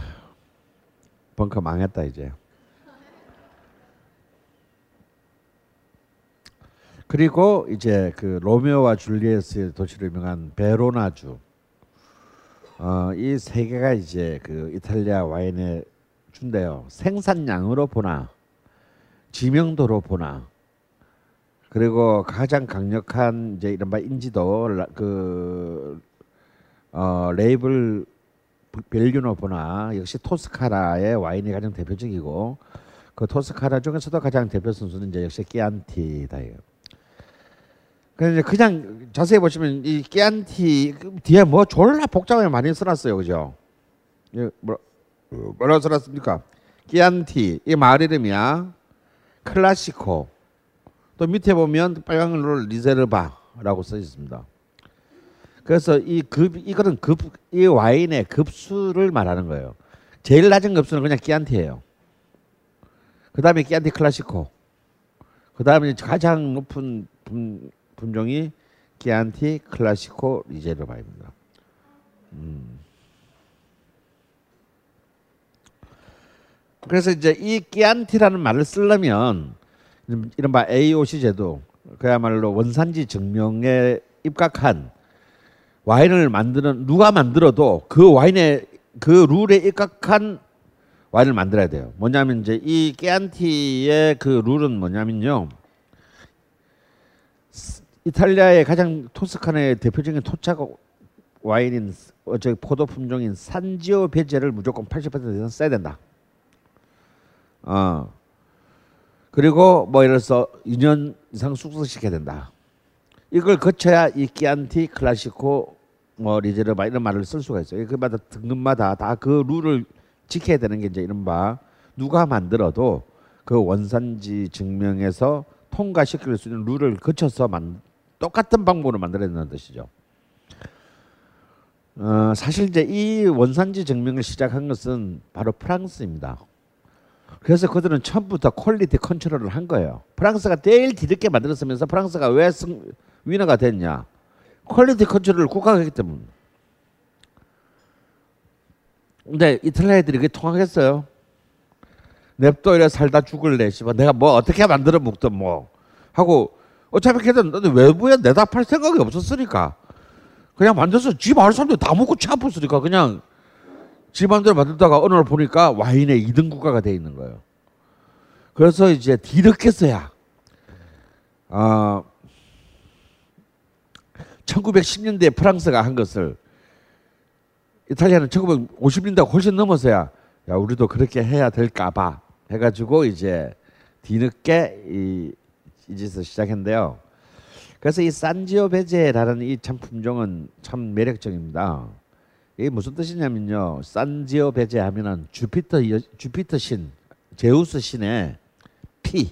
벙커 망했다 이제. 그리고 이제 그 로미오와 줄리엣의 도시로 유명한 베로나주. 어, 이 세 개가 이제 그 이탈리아 와인의 준대요. 생산량으로 보나 지명도로 보나 그리고 가장 강력한 이제 이른바 인지도 라- 그 어, 레이블 벨류노 보나 역시 토스카라의 와인이 가장 대표적이고 그 토스카라 중에서도 가장 대표 선수는 이제 역시 끼안티다예요. 그냥 그냥 자세히 보시면 이 끼안티 그 뒤에 뭐 졸라 복잡하게 많이 써놨어요, 그죠? 예, 뭐 뭐라 써놨습니까? 끼안티 이 마을 이름이야. Classico 또 밑에 보면 빨간으로 Riserva라고 써 있습니다. 그래서 이 급 이거는 급 이 와인의 급수를 말하는 거예요. 제일 낮은 급수는 그냥 끼안티예요. 그 다음에 끼안티 Classico. 그 다음에 가장 높은 분, 분종이 끼안티 Classico Riserva입니다. 음. 그래서 이제 이 끼안티라는 말을 쓰려면 이른바 AOC 제도 그야말로 원산지 증명에 입각한 와인을 만드는 누가 만들어도 그 와인의 그 룰에 입각한 와인을 만들어야 돼요. 뭐냐면 이제 이 깨안티의 그 룰은 뭐냐면요. 스- 이탈리아의 가장 토스카나의 대표적인 토착 와인인 어, 저 포도 품종인 산지오베제를 무조건 80% 이상 써야 된다. 어. 그리고 뭐 예를 들어서 2년 이상 숙성시켜야 된다. 이걸 거쳐야 이 끼안티 Classico 뭐 Riserva 이런 말을 쓸 수가 있어요. 그마다 등급마다 다 그 룰을 지켜야 되는 게 이제 이른바 누가 만들어도 그 원산지 증명에서 통과시킬 수 있는 룰을 거쳐서 만, 똑같은 방법으로 만들어야 된다는 뜻이죠. 어, 사실 이제 이 원산지 증명을 시작한 것은 바로 프랑스입니다. 그래서 그들은 처음부터 quality control을 한 거예요. 프랑스가 제일 뒤늦게 만들었으면서 프랑스가 왜 승, winner가 됐냐? quality control을 국가가 했기 때문에. 근데 이탈리아 애들이 그게 통하겠어요? 냅둬 이래 살다 죽을래. 씨발 내가 뭐 어떻게 만들어 먹든 뭐 하고 어차피 걔들 외부에 내다 팔 생각이 없었으니까 그냥 만들어서 지 마을 사람들 다 먹고 치 아팠으니까 그냥 지 마음대로 만들다가 어느 날 보니까 와인의 2등 국가가 돼 있는 거예요. 그래서 이제 뒤늦게서야 어, 1910년대 프랑스가 한 것을 이탈리아는 1950년대가 훨씬 넘어서야 야 우리도 그렇게 해야 될까봐 해가지고 이제 뒤늦게 이, 이 짓을 시작했는데요. 그래서 이 산지오베제라는 이 참 품종은 참 매력적입니다. 이게 무슨 뜻이냐면요. 산지오베제 하면은 주피터 여- 주피터 신, 제우스 신의 피,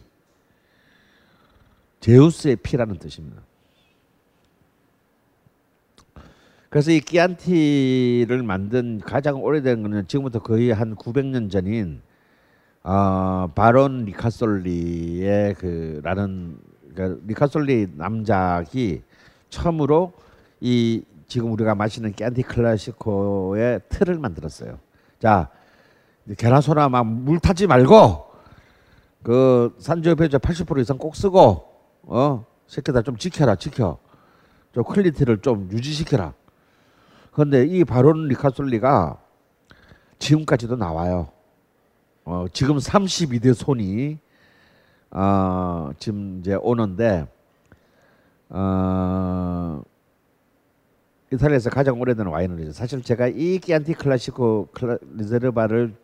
제우스의 피라는 뜻입니다. 그래서 이 끼안티를 만든 가장 오래된 거는 지금부터 거의 한 900년 전인 어, 바론 리카솔리의 그라는 그 리카솔리 남작이 처음으로 이 지금 우리가 마시는 끼안티 Classico의 틀을 만들었어요. 자, 계란소나 막 물 타지 말고 그 산지오베제 80% 이상 꼭 쓰고 어 새끼들 좀 지켜라 지켜 좀 quality를 좀 유지시켜라. 그런데 이 바론 리카솔리가 지금까지도 나와요. 어, 지금 32대 손이 어, 지금 이제 오는데 어, 이탈리아에서 가장 오래된 와인은 사실 제가 이 끼안티 Classico Cla-, Riserva를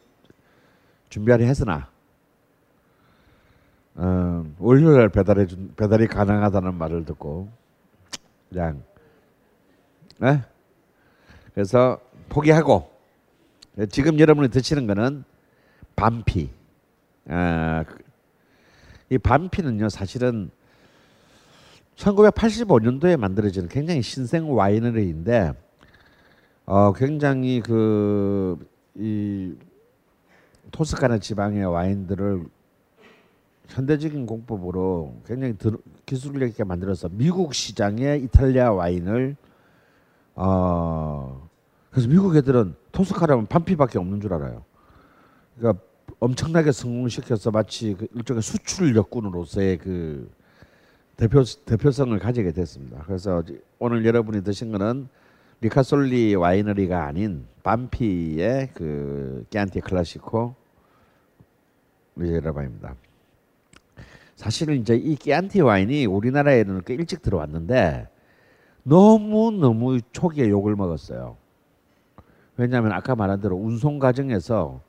준비하려 했으나 어, 월요일 배달해 준 배달이 가능하다는 말을 듣고 그냥 네? 그래서 포기하고 지금 여러분이 드시는 거는 반피. 아, 이 반피는요 사실은 1985년도에 만들어진 굉장히 신생 와이너리인데 어, 굉장히 그 이 토스카나 지방의 와인들을 현대적인 공법으로 굉장히 들, 기술력 있게 만들어서 미국 시장에 이탈리아 와인을 어 그래서 미국 애들은 토스카라면 반피밖에 없는 줄 알아요. 그러니까 엄청나게 성공시켜서 마치 그 일종의 수출 역군으로서의 그 대표 대표성을 가지게 됐습니다. 그래서 오늘 여러분이 드신 거는 리카솔리 와이너리가 아닌 반피의 그 Chianti Classico Riserva입니다. 사실은 이제 이 Chianti 와인이 우리나라에는 꽤 일찍 들어왔는데 너무 너무 초기에 욕을 먹었어요. 왜냐하면 아까 말한 대로 운송 과정에서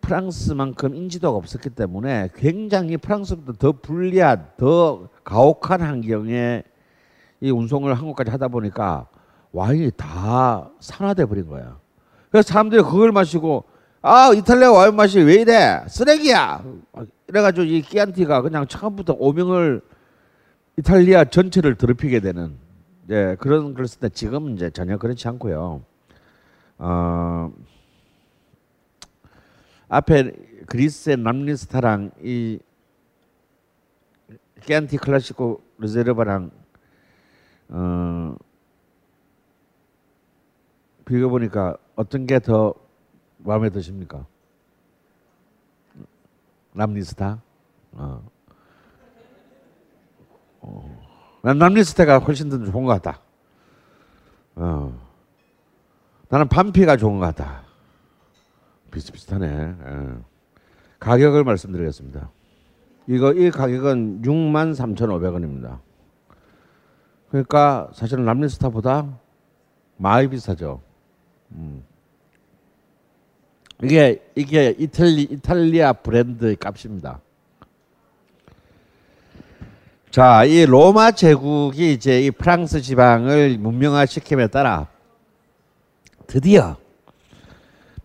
프랑스만큼 인지도가 없었기 때문에 굉장히 프랑스보다 더 불리한 더 가혹한 환경에 이 운송을 한국까지 하다 보니까 와인이 다 산화돼 버린 거야. 그래서 사람들이 그걸 마시고 아 이탈리아 와인 맛이 왜 이래 쓰레기야 이래가지고 이 끼안티가 그냥 처음부터 오명을 이탈리아 전체를 더럽히게 되는 예, 그런 그랬을 때 지금 이제 전혀 그렇지 않고요. 어, 앞에 그리스의 남리스타랑 이 깨안티 클라시코 리제르바랑 어, 비교 보니까 어떤 게 더 마음에 드십니까? 남리스타? 어. 어. 난 남리스타가 훨씬 더 좋은 것 같다. 어. 나는 반피가 좋은 것 같다. 비슷비슷하네. 예. 가격을 말씀드리겠습니다. 이거 이 가격은 6만 3,500원입니다. 그러니까 사실은 람리스타보다 많이 비싸죠. 음. 이게 이게 이탈리 이탈리아 브랜드 값입니다. 자, 이 로마 제국이 이제 이 프랑스 지방을 문명화시킴에 따라 드디어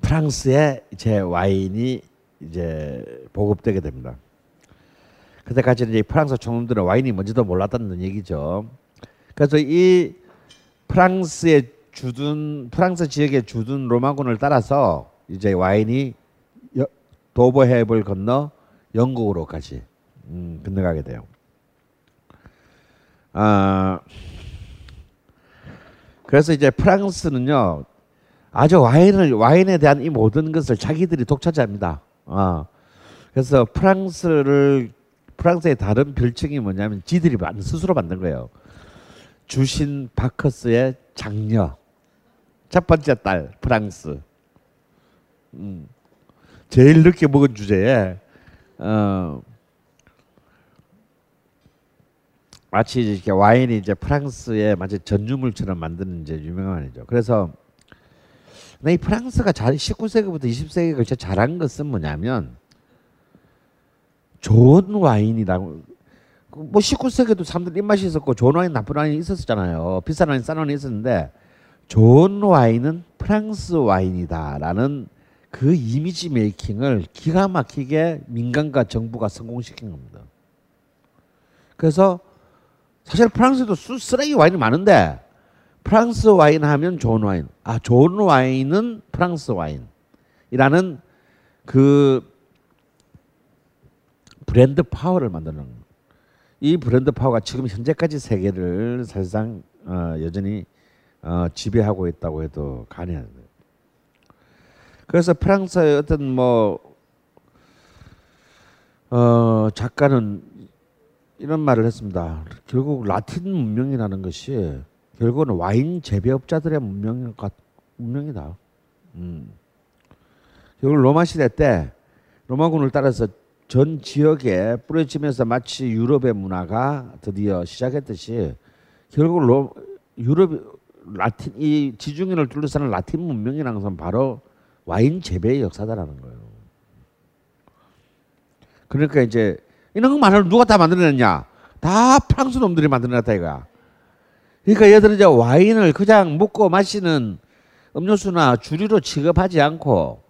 프랑스에 이제 와인이 이제 보급되게 됩니다. 그때까지는 이제 프랑스 총독들은 와인이 뭔지도 몰랐다는 얘기죠. 그래서 이 프랑스의 주둔 프랑스 지역의 주둔 로마군을 따라서 이제 와인이 도보 해협을 건너 영국으로까지 음, 건너가게 돼요. 아 그래서 이제 프랑스는요 아주 와인을 와인에 대한 이 모든 것을 자기들이 독차지합니다. 아 그래서 프랑스를 프랑스의 다른 별칭이 뭐냐면 지들이 스스로 만든 거예요. 주신 바커스의 장녀 첫 번째 딸 프랑스. 음, 제일 늦게 먹은 주제에 어, 마치 이렇게 와인이 이제 프랑스의 마치 전유물처럼 만드는 이제 유명한 와인이죠. 그래서 이 프랑스가 잘 19세기부터 20세기에 걸쳐 잘한 것은 뭐냐면 좋은 와인이라고 뭐 19세기도 사람들 입맛이 있었고 좋은 와인 나쁜 와인이 있었잖아요. 비싼 와인 싼 와인이 있었는데 좋은 와인은 프랑스 와인이다라는 그 이미지 메이킹을 기가 막히게 민간과 정부가 성공시킨 겁니다. 그래서 사실 프랑스도 쓰레기 와인이 많은데 프랑스 와인 하면 좋은 와인. 아, 좋은 와인은 프랑스 와인이라는 그 브랜드 파워를 만드는 이 브랜드 파워가 지금 현재까지 세계를 사실상 어, 여전히 어, 지배하고 있다고 해도 가능합니다. 그래서 프랑스의 어떤 뭐 어, 작가는 이런 말을 했습니다. 결국 라틴 문명이라는 것이 결국은 와인 재배업자들의 문명 문명이다. 음. 결국 로마 시대 때 로마군을 따라서 전 지역에 뿌려지면서 마치 유럽의 문화가 드디어 시작했듯이 결국 로, 유럽 라틴 이 지중해를 둘러싸는 라틴 문명이라는 것은 바로 와인 재배의 역사다라는 거예요. 그러니까 이제 이런 말을 누가 다 만들어냈냐? 다 프랑스 놈들이 만들어냈다 이거야. 그러니까 얘들은 이제 와인을 그냥 먹고 마시는 음료수나 주류로 취급하지 않고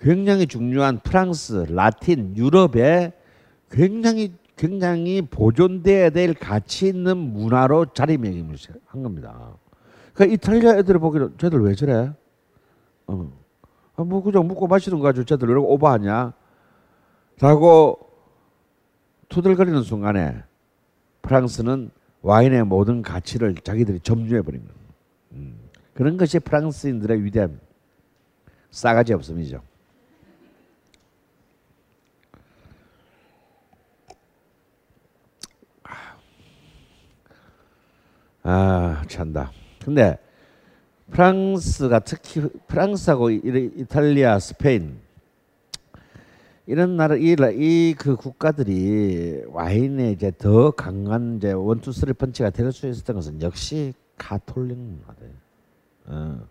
굉장히 중요한 프랑스, 라틴, 유럽에 굉장히 굉장히 보존돼야 될 가치 있는 문화로 자리매김을 한 겁니다. 그러니까 이탈리아 애들 보기로 쟤들 왜 저래? 어. 아, 뭐 그냥 먹고 마시는 거 가지고 쟤들 왜 오버하냐? 라고 투덜거리는 순간에 프랑스는 와인의 모든 가치를 자기들이 점유해 버린 거예요. 음. 그런 것이 프랑스인들의 위대함, 싸가지 없음이죠. 아, 찬다. 근데 프랑스가 특히 프랑스하고 이- 이탈리아, 스페인 이런 나라 이그 국가들이 와인에 이제 더 강한 이제 one two three 펀치가 될 수 있었던 것은 역시 가톨릭 문화예요. 어.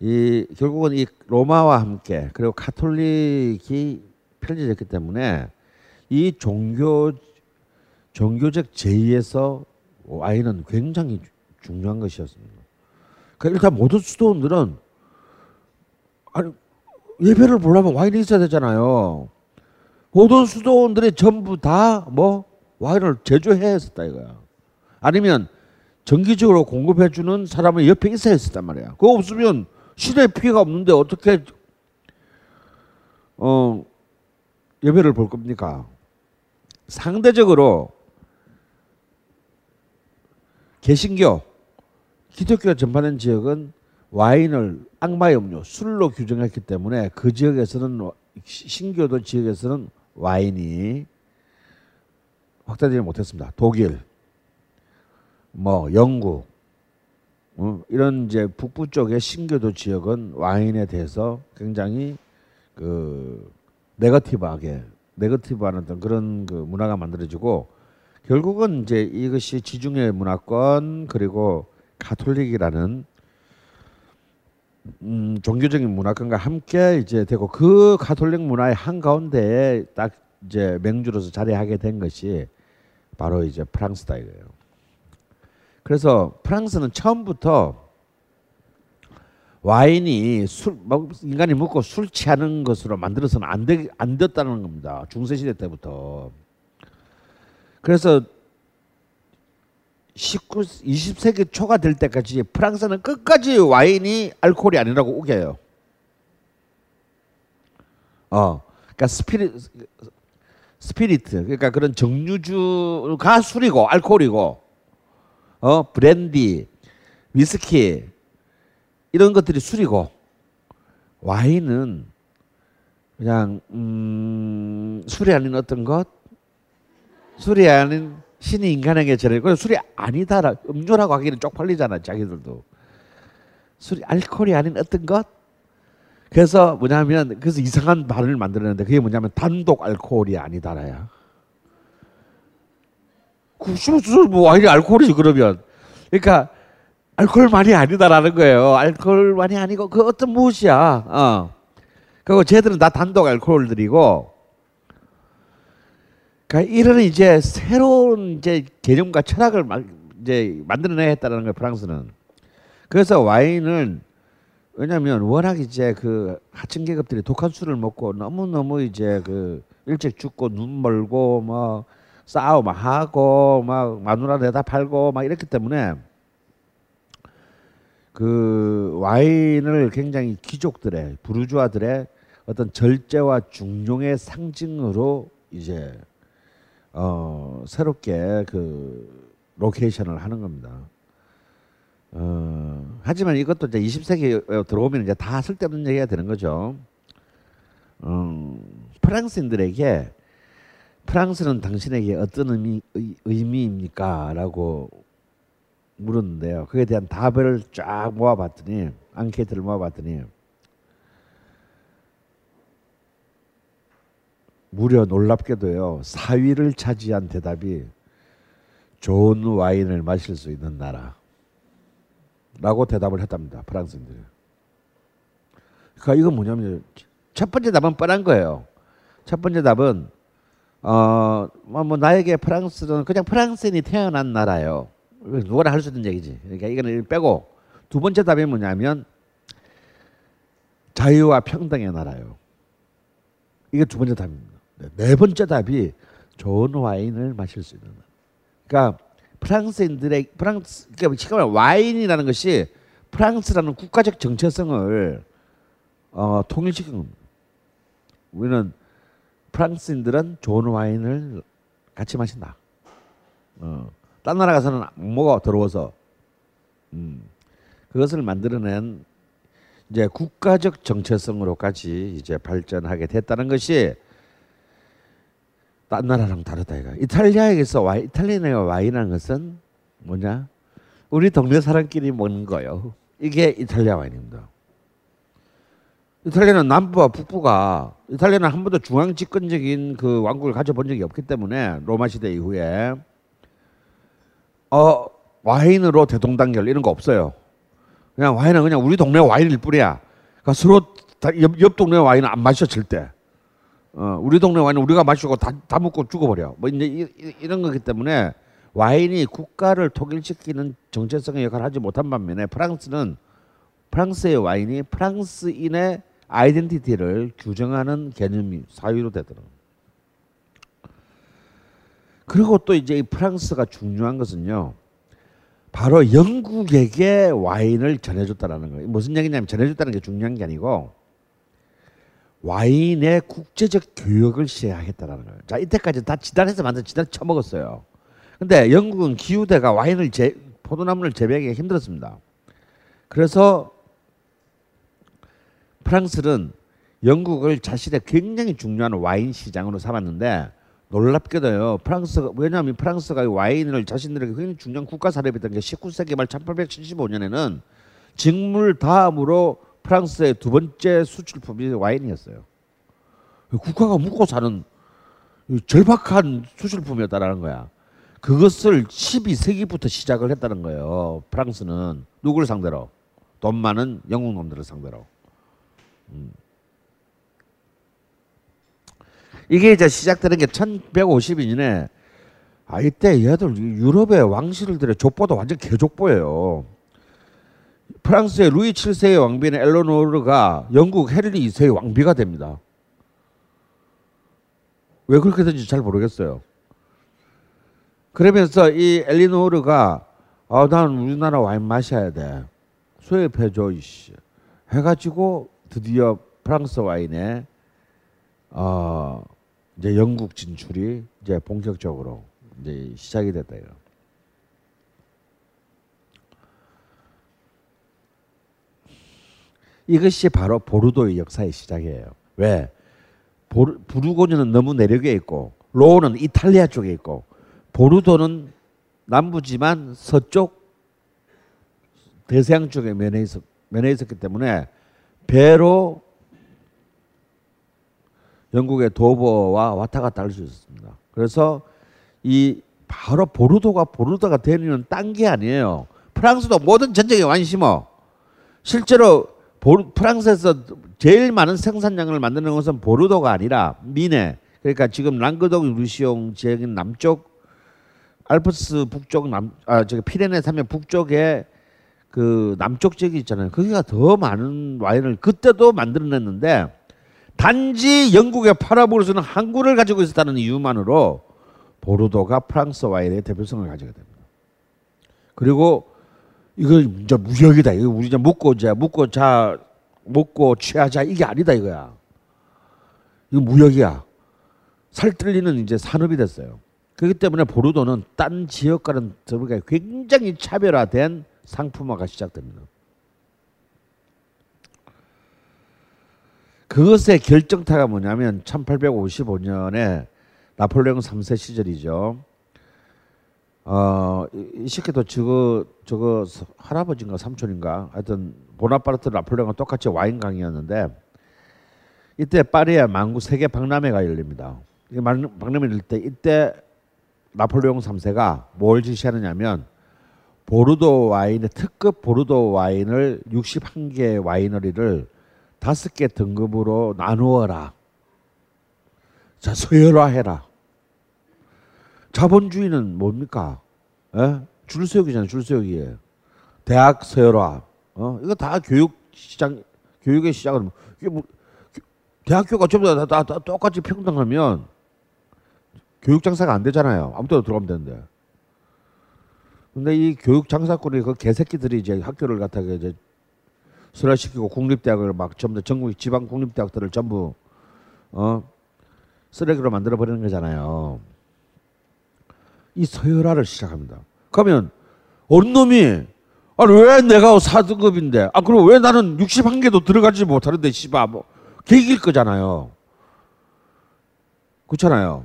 이 결국은 이 로마와 함께 그리고 가톨릭이 펼쳐졌기 때문에 이 종교 종교적 제의에서 와인은 굉장히 주- 중요한 것이었습니다. 그러니까 일단 모든 수도원들은 아니 예배를 보려면 와인이 있어야 되잖아요. 모든 수도원들이 전부 다 뭐 와인을 제조해야 했었다 이거야. 아니면 정기적으로 공급해 주는 사람이 옆에 있어야 했었단 말이야. 그거 없으면 시대 피해가 없는데 어떻게 어 예배를 볼 겁니까? 상대적으로 개신교, 기독교 전파된 지역은 와인을 악마의 음료, 술로 규정했기 때문에 그 지역에서는 신교도 지역에서는 와인이 확대되지 못했습니다. 독일, 뭐 영국, 어, 이런 이제 북부 쪽의 신교도 지역은 와인에 대해서 굉장히 그 네거티브하게 네거티브한 어떤 그런 그 문화가 만들어지고 결국은 이제 이것이 지중해 문화권 그리고 가톨릭이라는 음, 종교적인 문화권과 함께 이제 되고 그 가톨릭 문화의 한 가운데에 딱 이제 맹주로서 자리하게 된 것이 바로 이제 프랑스다 이거예요. 그래서 프랑스는 처음부터 와인이 술뭐 인간이 먹고 술 취하는 것으로 만들어서는 안, 되, 안 됐다는 겁니다. 중세 시대 때부터. 그래서 19, 20세기 초가 될 때까지 프랑스는 끝까지 와인이 알코올이 아니라고 우겨요. 어, 그러니까 spirit, spirit, 그러니까 그런 증류주가 술이고 알코올이고, 어, 브랜디, 위스키 이런 것들이 술이고 와인은 그냥 음, 술이 아닌 어떤 것, 술이 아닌 신이 인간에게 전해. 그 술이 아니다라 음료라고 하기는 쪽팔리잖아 자기들도. 술이 알코올이 아닌 어떤 것. 그래서 뭐냐면 그래서 이상한 말을 만들었는데 그게 뭐냐면 단독 알코올이 아니다라야. 그술뭐 와인이 알코올이지 그러면. 그러니까 알코올만이 아니다라는 거예요. 알코올만이 아니고 그 어떤 무엇이야. 어. 그리고 쟤들은 다 단독 알코올들이고 그러니까 이런 이제 새로운 이제 개념과 철학을 막 이제 만들어내야 했다는 거예요 프랑스는. 그래서 와인은 왜냐하면 워낙 이제 그 하층 계급들이 독한 술을 먹고 너무 너무 이제 그 일찍 죽고 눈 멀고 뭐 싸움 하고 막 마누라 내다 팔고 막 이랬기 때문에 그 와인을 굉장히 귀족들의 부르주아들의 어떤 절제와 중용의 상징으로 이제 어 새롭게 그 location을 하는 겁니다. 어 하지만 이것도 이제 20세기에 들어오면 이제 다 쓸데없는 얘기가 되는 거죠. 음, 프랑스인들에게 프랑스는 당신에게 어떤 의미 의, 의미입니까?라고 물었는데요. 그에 대한 답을 쫙 모아봤더니 앙케이트를 모아봤더니 무려 놀랍게도요 4위를 차지한 대답이 좋은 와인을 마실 수 있는 나라라고 대답을 했답니다 프랑스인들이. 그러니까 이건 뭐냐면 첫 번째 답은 뻔한 거예요. 첫 번째 답은 어뭐 뭐 나에게 프랑스는 그냥 프랑스인이 태어난 나라요. 누구나 할 수 있는 얘기지. 그러니까 이거는 빼고 두 번째 답이 뭐냐면 자유와 평등의 나라요. 이게 두 번째 답입니다. 네, 네 번째 답이 좋은 와인을 마실 수 있는. 그러니까 프랑스인들의 프랑스 그러니까 말하면 와인이라는 것이 프랑스라는 국가적 정체성을 어, 통일시킨 겁니다. 우리는 프랑스인들은 좋은 와인을 같이 마신다. 어. 딴 나라 가서는 못 먹어 더러워서. 음. 그것을 만들어낸 이제 국가적 정체성으로까지 이제 발전하게 됐다는 것이 딴 나라랑 다르다 이거. 이탈리아에서 와 이탈리아의 와인이라는 것은 뭐냐? 우리 동네 사람끼리 먹는 거요. 이게 이탈리아 와인입니다. 이탈리아는 남부와 북부가 이탈리아는 한 번도 중앙 집권적인 그 왕국을 가져본 적이 없기 때문에 로마 시대 이후에 어 와인으로 대동단결 이런 거 없어요. 그냥 와인은 그냥 우리 동네 와인일 뿐이야. 그러니까 서로 옆, 옆 동네 와인은 안 마셔 절대. 어, 우리 동네 와인은 우리가 마시고 다, 다 먹고 죽어버려. 뭐 이제 이, 이, 이 런 거기 때문에 와인이 국가를 통일시키는 정체성의 역할을 하지 못한 반면에 프랑스는 프랑스의 와인이 프랑스인의 아이덴티티를 규정하는 개념이 사유로 되더라고요. 그리고 또 이제 이 프랑스가 중요한 것은요. 바로 영국에게 와인을 전해줬다라는 거예요. 무슨 얘기냐면 전해줬다는 게 중요한 게 아니고 와인의 국제적 교역을 시행하겠다라는 거예요. 자 이때까지 다 지단해서 만든 지단 처먹었어요. 근데 영국은 기후대가 와인을 재, 포도나무를 재배하기 힘들었습니다. 그래서 프랑스는 영국을 자신의 굉장히 중요한 와인 시장으로 삼았는데 놀랍게도요. 프랑스가 왜냐하면 프랑스가 와인을 자신들에게 굉장히 중요한 국가 산업이었던 게 19세기 말 1875년에는 직물 다음으로 프랑스의 두 번째 수출품이 와인이었어요. 국가가 묵고 사는 절박한 수출품이었다라는 거야. 그것을 12세기부터 시작을 했다는 거예요. 프랑스는 누구를 상대로? 돈 많은 영국 놈들을 상대로. 음. 이게 이제 시작되는 게 1152년에 아 이때 얘들 유럽의 왕실들의 족보도 완전 개족보예요. 프랑스의 루이 7세의 왕비인 엘로노르가 영국 헤르리 2세의 왕비가 됩니다. 왜 그렇게 된지 잘 모르겠어요. 그러면서 이 엘리노르가 아, 나는 우리나라 와인 마셔야 돼. 수입해줘 이씨. 해가지고 드디어 프랑스 와인에 어, 이제 영국 진출이 이제 본격적으로 이제 시작이 됐다 이거. 이것이 바로 보르도의 역사의 시작이에요. 왜? 부르고뉴는 너무 내륙에 있고 로우는 이탈리아 쪽에 있고 보르도는 남부지만 서쪽 대서양 쪽에 면해 있었, 면해 있었기 때문에 배로 영국의 도버와 왔다 갔다 할 수 있었습니다. 그래서 이 바로 보르도가 보르도가 되는 딴 게 아니에요. 프랑스도 모든 전쟁에 관심어. 실제로 프랑스에서 제일 많은 생산량을 만드는 것은 보르도가 아니라 미네. 그러니까 지금 랑그독 루시옹 지역인 남쪽 알프스 북쪽 남아 저기 피레네 산맥 북쪽에 그 남쪽 지역이 있잖아요. 거기가 더 많은 와인을 그때도 만들어냈는데 단지 영국에 팔아볼 수 있는 항구를 가지고 있었다는 이유만으로 보르도가 프랑스 와인의 대표성을 가지게 됩니다. 그리고 이거 이제 무역이다. 이거 우리 이제 먹고 자 먹고 자 먹고 취하자 이게 아니다 이거야. 이거 무역이야. 살뜰리는 이제 산업이 됐어요. 그렇기 때문에 보르도는 딴 지역과는 다르게 굉장히 차별화된 상품화가 시작됩니다. 그것의 결정타가 뭐냐면 1855년에 나폴레옹 3세 시절이죠. 어, 이 새끼도 저거 저거 할아버지인가 삼촌인가 하여튼 보나파르트 나폴레옹과 똑같이 와인 강이었는데 이때 파리에 만구 세계 박람회가 열립니다. 이 박람회 열릴 때 이때 나폴레옹 3세가 뭘 지시하느냐면 보르도 와인의 특급 보르도 와인을 61개 와이너리를 다섯 개 등급으로 나누어라. 자, 서열화해라. 자본주의는 뭡니까? 에? 줄 세우기잖아요, 줄 세우기. 대학 서열화. 어? 이거 다 교육 시장, 교육의 시작은, 이게 뭐, 대학교가 전부 다, 다, 다 똑같이 평등하면 교육 장사가 안 되잖아요. 아무 데나 들어가면 되는데. 근데 이 교육 장사꾼이 그 개새끼들이 이제 학교를 갖다가 이제 수라시키고 국립대학을 막 전부 전국 지방 국립대학들을 전부 어 쓰레기로 만들어 버리는 거잖아요. 이 서열화를 시작합니다. 그러면 어느 놈이 아니 왜 내가 4등급인데 아 그럼 왜 나는 61개도 들어가지 못하는데 씨발 뭐 개길 거잖아요. 그렇잖아요.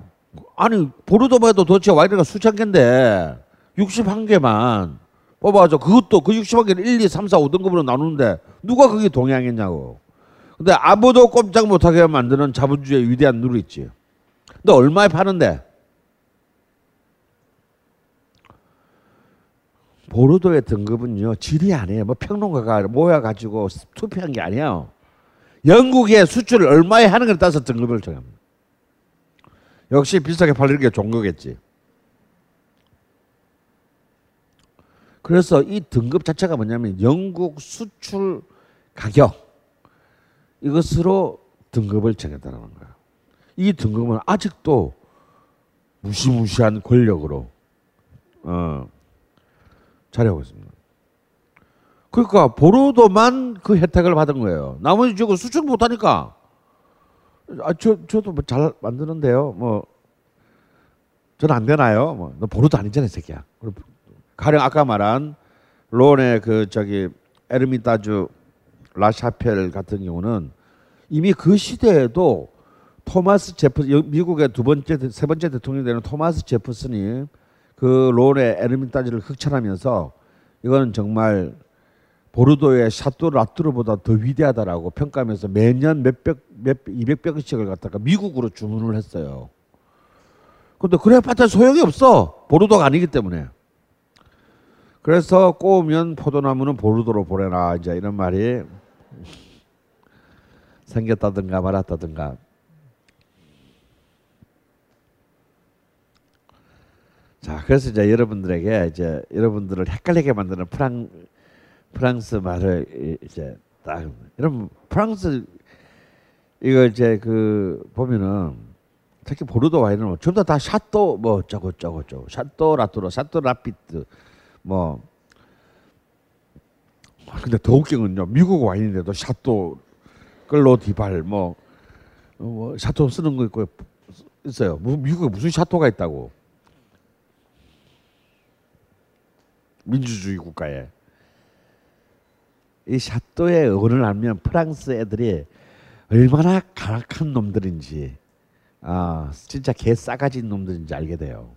아니 보르도바에도 도대체 와이드가 수천 개인데 61개만 뽑아줘. 그것도 그 61개를 1, 2, 3, 4, 5등급으로 나누는데 누가 그게 동의하겠냐고. 근데 아무도 꼼짝 못하게 만드는 자본주의의 위대한 있지. 근데 얼마에 파는데? 보르도의 등급은요 질이 아니에요. 뭐 평론가가 모여가지고 투표한 게 아니에요. 영국의 수출을 얼마에 하는 걸 따서 등급을 정합니다. 역시 비싸게 팔리는 게 거겠지. 그래서 이 등급 자체가 뭐냐면 영국 수출 가격 이것으로 등급을 정했다는 거예요. 이 등급은 아직도 무시무시한 권력으로 어, 자리하고 있습니다. 그러니까 보르도만 그 혜택을 받은 거예요. 나머지 지금 수출 못하니까 아, 저 저도 뭐 잘 만드는데요. 뭐 저는 안 되나요? 뭐 너 보르도 아니잖아, 이 새끼야. 가령 아까 말한 론의 그 저기 에르미타주 라샤펠 같은 경우는 이미 그 시대에도 토마스 제프 미국의 두 번째 세 번째 대통령이 되는 토마스 제프슨이 그 론의 에르미타주를 흑천하면서 이거는 정말 보르도의 샤또 라뚜르보다 더 위대하다라고 평가하면서 매년 몇백 몇 200병씩을 갖다가 미국으로 주문을 했어요. 근데 그래 봤자 소용이 없어. 보르도가 아니기 때문에. 그래서 꼬우면 포도나무는 보르도로 보내라 이제 이런 말이 생겼다든가 말았다든가. 자, 그래서 이제 여러분들에게 이제 여러분들을 헷갈리게 만드는 프랑 프랑스 말을 이제 딱 여러분 프랑스 이거 이제 그 보면은 특히 보르도 와인은 뭐 전부 다 château 뭐 저거 저거 저거 château Latour로 château Lafite 뭐. 근데 더 웃긴 건요. 미국 와인인데도 château Clos du Val 뭐, 뭐 château 쓰는 거 있고 있어요. 미국에 무슨 château가 있다고 민주주의 국가에 이 샤또의 어른을 알면 프랑스 애들이 얼마나 가락한 놈들인지 아 진짜 개 싸가지 놈들인지 알게 돼요.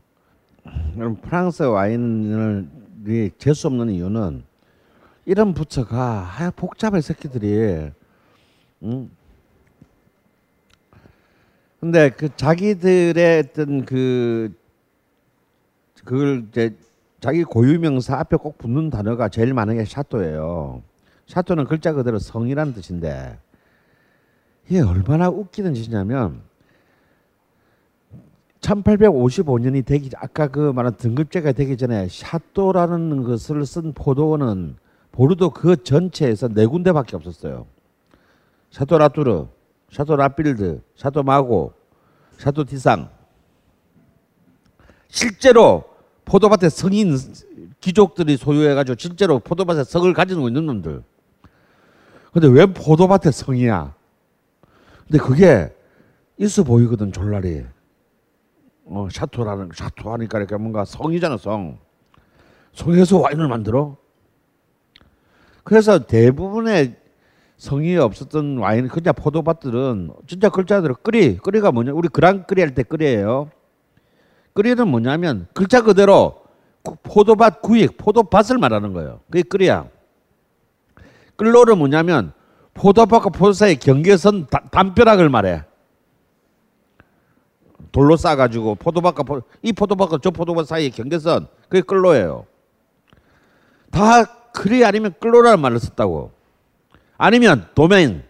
그럼 프랑스 와인을 재수 없는 이유는 이런 부처가 아, 복잡해 새끼들이 응? 근데 그 자기들의 어떤 그 그걸 이제 자기 고유명사 앞에 꼭 붙는 단어가 제일 많은 게 château예요. château는 글자 그대로 성이라는 뜻인데 이게 얼마나 웃기는 짓이냐면 1855년이 되기 아까 그 말한 등급제가 되기 전에 château라는 것을 쓴 포도원은 보르도 그 전체에서 네 군데밖에 없었어요. château Latour, château Lafite, château Margaux, 샤또 디상. 실제로 포도밭에 성인 귀족들이 소유해가지고 실제로 포도밭에 성을 가지고 있는 놈들. 근데 왜 포도밭에 성이야? 근데 그게 있어 보이거든 졸라리. 어, 샤토라는 샤토 하니까 이렇게 뭔가 성이잖아 성. 성에서 와인을 만들어. 그래서 대부분의 성이 없었던 와인 그냥 포도밭들은 진짜 글자대로 끓이 끓이가 뭐냐 우리 그랑 끓이 할 때 끓이에요. 끓이는 뭐냐면 글자 그대로 포도밭 구획 포도밭을 말하는 거예요. 그게 끓이야. 끌로는 뭐냐면 포도밭과 포도 사이 경계선 담벼락을 말해. 돌로 싸가지고 포도밭과 포, 이 포도밭과 저 포도밭 사이의 경계선 그게 끌로예요. 다 그리 아니면 끌로라는 말을 썼다고. 아니면 도면.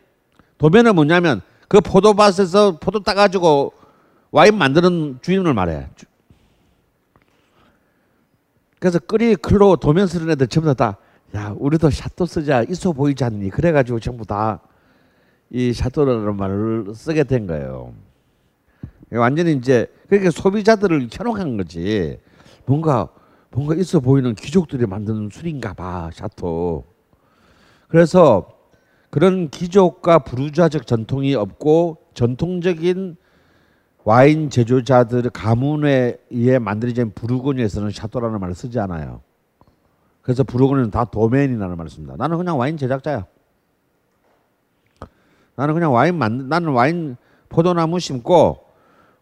도면은 뭐냐면 그 포도밭에서 포도 따가지고 와인 만드는 주인을 말해. 그래서 끓이 클로 도면 쓰는 애들 전부 다, 야, 우리도 샤또 쓰자. 있어 보이지 않니? 그래가지고 전부 다 이 샤또라는 말을 쓰게 된 거예요. 완전히 이제 그렇게 소비자들을 현혹한 거지. 뭔가 뭔가 있어 보이는 귀족들이 만드는 술인가 봐 샤토. 그래서 그런 귀족과 부르주아적 전통이 없고 전통적인 와인 제조자들 가문에 의해 만들어진 부르고뉴에서는 샤또라는 말을 쓰지 않아요. 그래서 부르고뉴는 다 도메인이라는 말을 씁니다. 나는 그냥 와인 제작자야. 나는 그냥 와인 만 나는 와인 포도나무 심고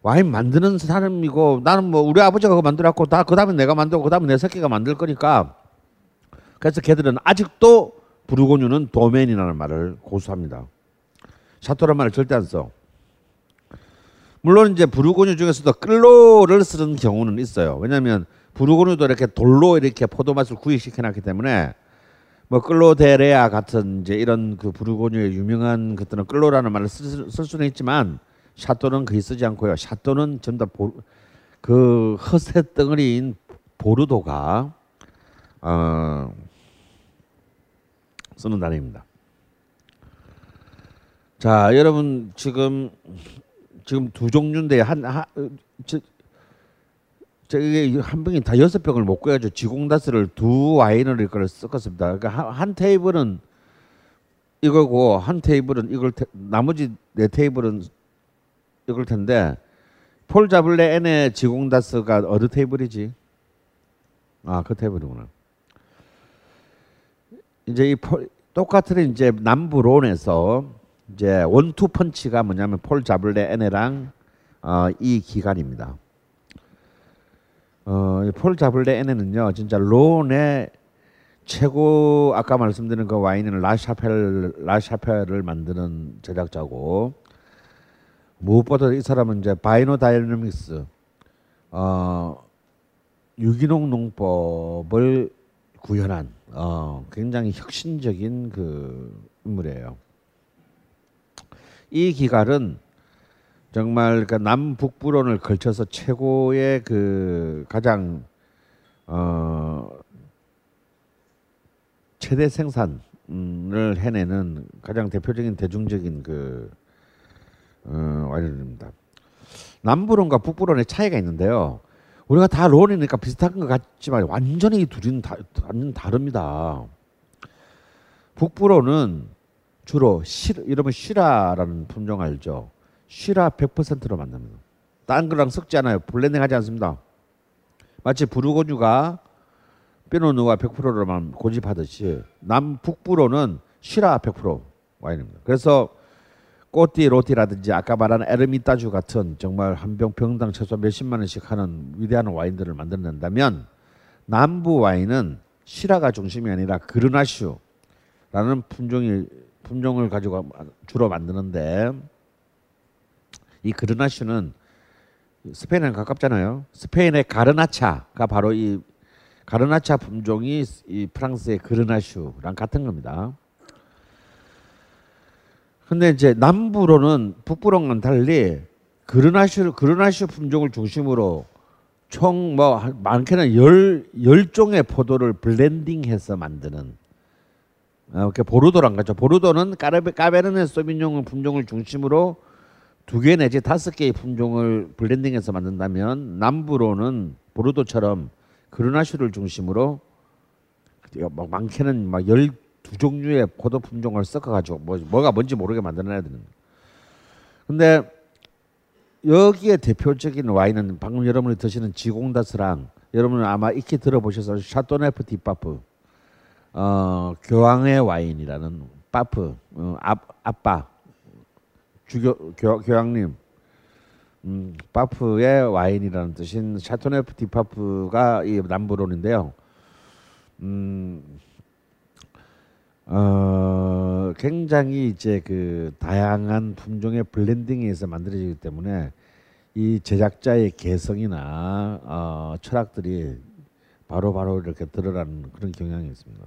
와인 만드는 사람이고 나는 뭐 우리 아버지가 그거 만들었고 다 그다음에 내가 만들고 그다음에 내 새끼가 만들 거니까 그래서 걔들은 아직도 부르고뉴는 도메인이라는 말을 고수합니다. 샤토란 말을 절대 안 써. 물론 이제 부르고뉴 중에서도 끌로를 쓰는 경우는 있어요. 왜냐하면 부르고뉴도 이렇게 돌로 이렇게 포도 맛을 구입시켜 놨기 때문에 뭐 끌로데레아 같은 이제 이런 그 부르고뉴의 유명한 것들은 끌로라는 말을 쓸, 쓸 수는 있지만 샤또는 거의 쓰지 않고요. 샤또는 전부 다그 허세 덩어리인 보르도가 어, 쓰는 단어입니다. 자, 여러분 지금 지금 두 종류인데 한저 저게 한 병이 다 여섯 병을 못 구해가지고 지공다스를 두 와인을 이걸 섞었습니다. 그러니까 한, 한 테이블은 이거고 한 테이블은 이걸 테, 나머지 네 테이블은 이걸 텐데 폴 자블레 N의 지공다스가 어느 테이블이지? 아 그 테이블이구나. 이제 이 폴, 똑같은 이제 남부 론에서 이제 원투 펀치가 뭐냐면 Paul Jaboulet Aîné랑 어, E. Guigal입니다. 어, Paul Jaboulet Aîné는요 진짜 론의 최고 아까 말씀드린 그 와인은 라샤펠 라샤펠을 만드는 제작자고 무엇보다 이 사람은 이제 바이노 다이내믹스 어, 유기농 농법을 구현한 어, 굉장히 혁신적인 그 인물이에요. 이 기갈은 정말 그 남북부론을 걸쳐서 최고의 그 가장 어, 최대 생산을 해내는 가장 대표적인 대중적인 그 어, 와인입니다. 남부론과 북부론의 차이가 있는데요. 우리가 다 론이니까 비슷한 것 같지만 완전히 이 둘은 다, 완전 다릅니다. 북부론은 주로 시, 이러면 시라라는 품종 알죠? 시라 100%로 만듭니다. 딴 거랑 섞지 않아요. 블렌딩 하지 않습니다. 마치 부르고뉴가 Pinot Noir 100%로만 고집하듯이 남북부론은 Syrah 100% 와인입니다. 그래서 Côte-Rôtie라든지 아까 말한 Hermitage 같은 정말 한 병 병당 최소 몇십만 원씩 하는 위대한 와인들을 만들어낸다면 남부 와인은 Syrah가 중심이 아니라 Grenache라는 품종이 품종을 가지고 주로 만드는데 이 그르나슈는 스페인에 가깝잖아요. 스페인의 가르나차가 바로 이 가르나차 품종이 이 프랑스의 그르나슈랑 같은 겁니다. 근데 이제 남부로는 북부로는 달리 그르나슈 그르나슈 품종을 중심으로 총 뭐 많게는 열, 열 종의 포도를 블렌딩해서 만드는 어, 이렇게 보르도란 거죠. 보르도는 Cabe, Cabernet Sauvignon 품종을 중심으로 두 개 내지 다섯 개의 품종을 블렌딩해서 만든다면 남부론은 보르도처럼 Grenache를 중심으로 막 많게는 막 열 두 종류의 포도 품종을 섞어가지고 뭐, 뭐가 뭔지 모르게 만들어내야 되는. 근데 여기에 대표적인 와인은 방금 여러분이 드시는 Gigondas랑 여러분은 아마 익히 들어보셔서 Châteauneuf-du-Pape 어, 교황의 와인이라는 Pape 어, 아, 아빠 주교 교, 교황님 음, Pape의 와인이라는 뜻인 Châteauneuf-du-Pape가 이 남부론인데요. 음, 어, 굉장히 이제 그 다양한 품종의 블렌딩에서 만들어지기 때문에 이 제작자의 개성이나 어, 철학들이 바로바로 바로 이렇게 드러나는 그런 경향이 있습니다.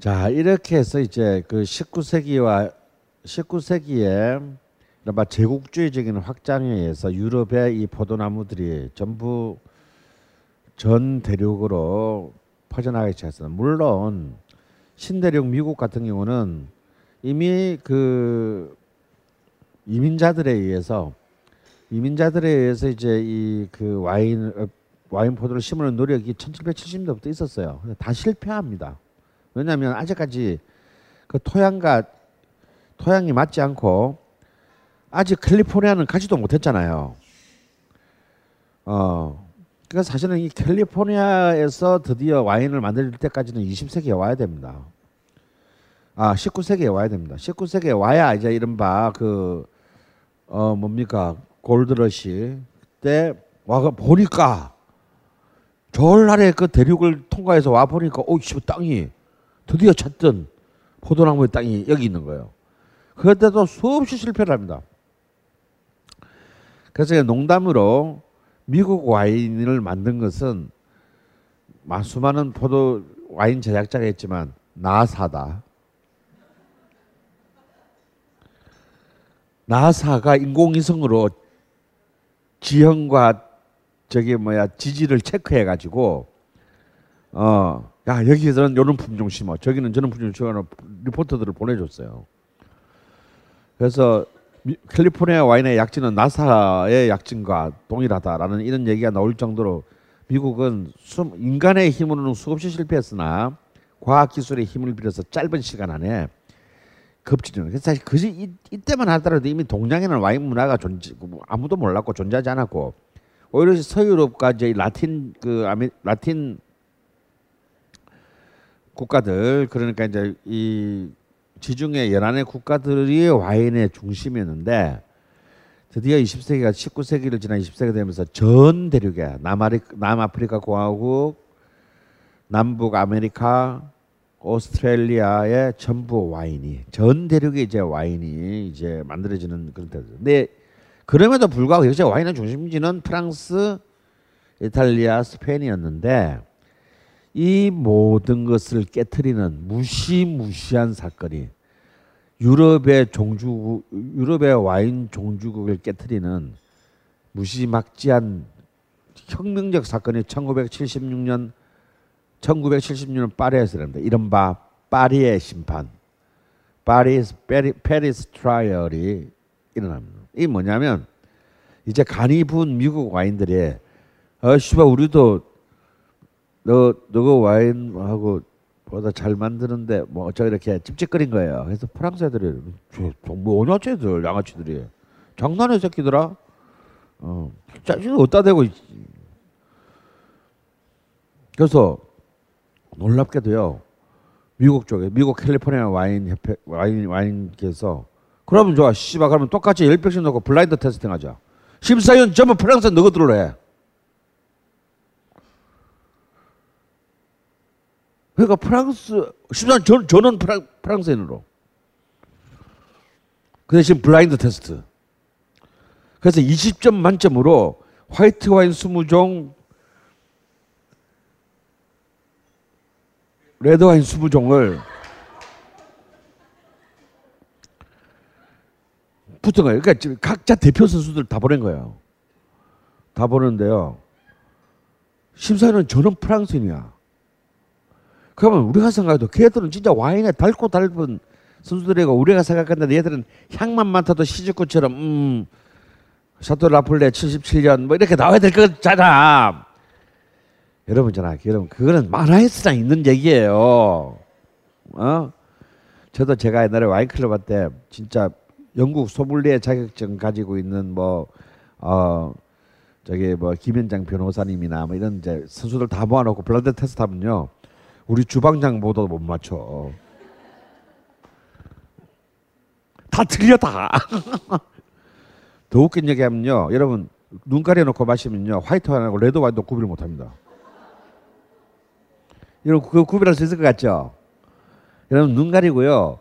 자 이렇게 해서 이제 그 19세기와 19세기에 이른바 제국주의적인 확장에 의해서 유럽의 이 포도나무들이 전부 전 대륙으로 퍼져나가기 시작했습니다. 물론 신대륙 미국 같은 경우는 이미 그 이민자들에 의해서 이민자들에 의해서 이제 이 그 와인 어, 와인 포도를 심는 노력이 1770년대부터 있었어요. 다 실패합니다. 왜냐하면 아직까지 그 토양과 토양이 맞지 않고 아직 캘리포니아는 가지도 못했잖아요. 어, 그러니까 사실은 이 캘리포니아에서 드디어 와인을 만들 때까지는 20세기에 와야 됩니다. 아, 19세기에 와야 됩니다. 19세기에 와야 이제 이른바 그, 어, 뭡니까, 골드러시 때 와가 보니까 저날에 그 대륙을 통과해서 와 보니까 오, 씨, 땅이 드디어 찾던 포도나무의 땅이 여기 있는 거예요. 그때도 수없이 실패를 합니다. 그래서 농담으로 미국 와인을 만든 것은 마- 수많은 포도 와인 제작자가 있지만 나사다. 나사가 인공위성으로 지형과 저기 뭐야 지지를 체크해 가지고 어, 야 여기서는 요런 품종 심어, 저기는 저런 품종 심어 리포터들을 보내줬어요. 그래서 미, 캘리포니아 와인의 약진은 나사의 약진과 동일하다라는 이런 얘기가 나올 정도로 미국은 수, 인간의 힘으로는 수없이 실패했으나 과학 기술의 힘을 빌려서 짧은 시간 안에 급진을. 사실 그 시- 이, 이때만 하더라도 이미 동양에는 와인 문화가 존재 뭐 아무도 몰랐고 존재하지 않았고 오히려 서유럽과 이제 라틴 그 아메 라틴 국가들 그러니까 이제 이 지중해 연안의 국가들이 와인의 중심이었는데 드디어 20세기가 19세기를 지난 20세기 되면서 전 대륙에 남아리, 남아프리카 공화국, 남북 아메리카, 오스트레일리아의 전부 와인이 전 대륙에 이제 와인이 이제 만들어지는 그런 때죠. 근데 그럼에도 불구하고 역시 와인의 중심지는 프랑스, 이탈리아, 스페인이었는데 이 모든 것을 깨뜨리는 무시무시한 사건이 유럽의 종주국, 유럽의 와인 종주국을 깨뜨리는 무지막지한 혁명적 사건이 1976년 1976년 파리에서 일어납니다. 이른바 파리의 심판, Paris Paris, Paris trial이 일어납니다. 이 뭐냐면 이제 간이 부은 미국 와인들이 어 씨발 우리도 너 너가 와인하고 보다 잘 만드는데 뭐 어쩌 이렇게 찝찝거린 거예요. 그래서 프랑스 애들이 뭐 오냐쟤들 양아치들이 장난해 새끼들아. 어 짜증 어디다 대고 있지. 그래서 놀랍게도요. 미국 쪽에 미국 캘리포니아 와인 협회 와인 와인께서 그러면 좋아 씨발 그러면 똑같이 열 병씩 넣고 블라인드 테스팅 하자. 심사위원 전부 프랑스 너희들로 해. 그러니까 프랑스 심사위원 전, 저는 프랑, 프랑스인으로. 그 대신 블라인드 테스트. 그래서 20점 만점으로 화이트 와인 20종, 레드 와인 20종을 붙은 거예요. 그러니까 각자 대표 선수들 다 보낸 거예요. 다 보는데요. 심사위원은 저는 프랑스인이야. 그러면 우리가 생각해도 걔들은 진짜 와인에 달고 달은 선수들이고 우리가 생각하는데 얘들은 향만 맡아도 시즈코처럼 음 샤토 라플레 77년 뭐 이렇게 나와야 될 거잖아. 여러분 잖아 여러분 그거는 만화에서나 있는 얘기예요. 어? 저도 제가 옛날에 와인클럽 할 때 진짜 영국 소믈리에 자격증 가지고 있는 뭐 어 저기 뭐 김현장 변호사님이나 뭐 이런 이제 선수들 다 모아놓고 블라인드 테스트 하면요 우리 주방장보다 못 맞춰 다 틀려 다. 더 웃긴 얘기하면요 여러분 눈 가려놓고 마시면요 화이트 와인하고 레드 와인도 구별을 못합니다. 여러분 그 구별할 수 있을 것 같죠? 여러분 눈 가리고요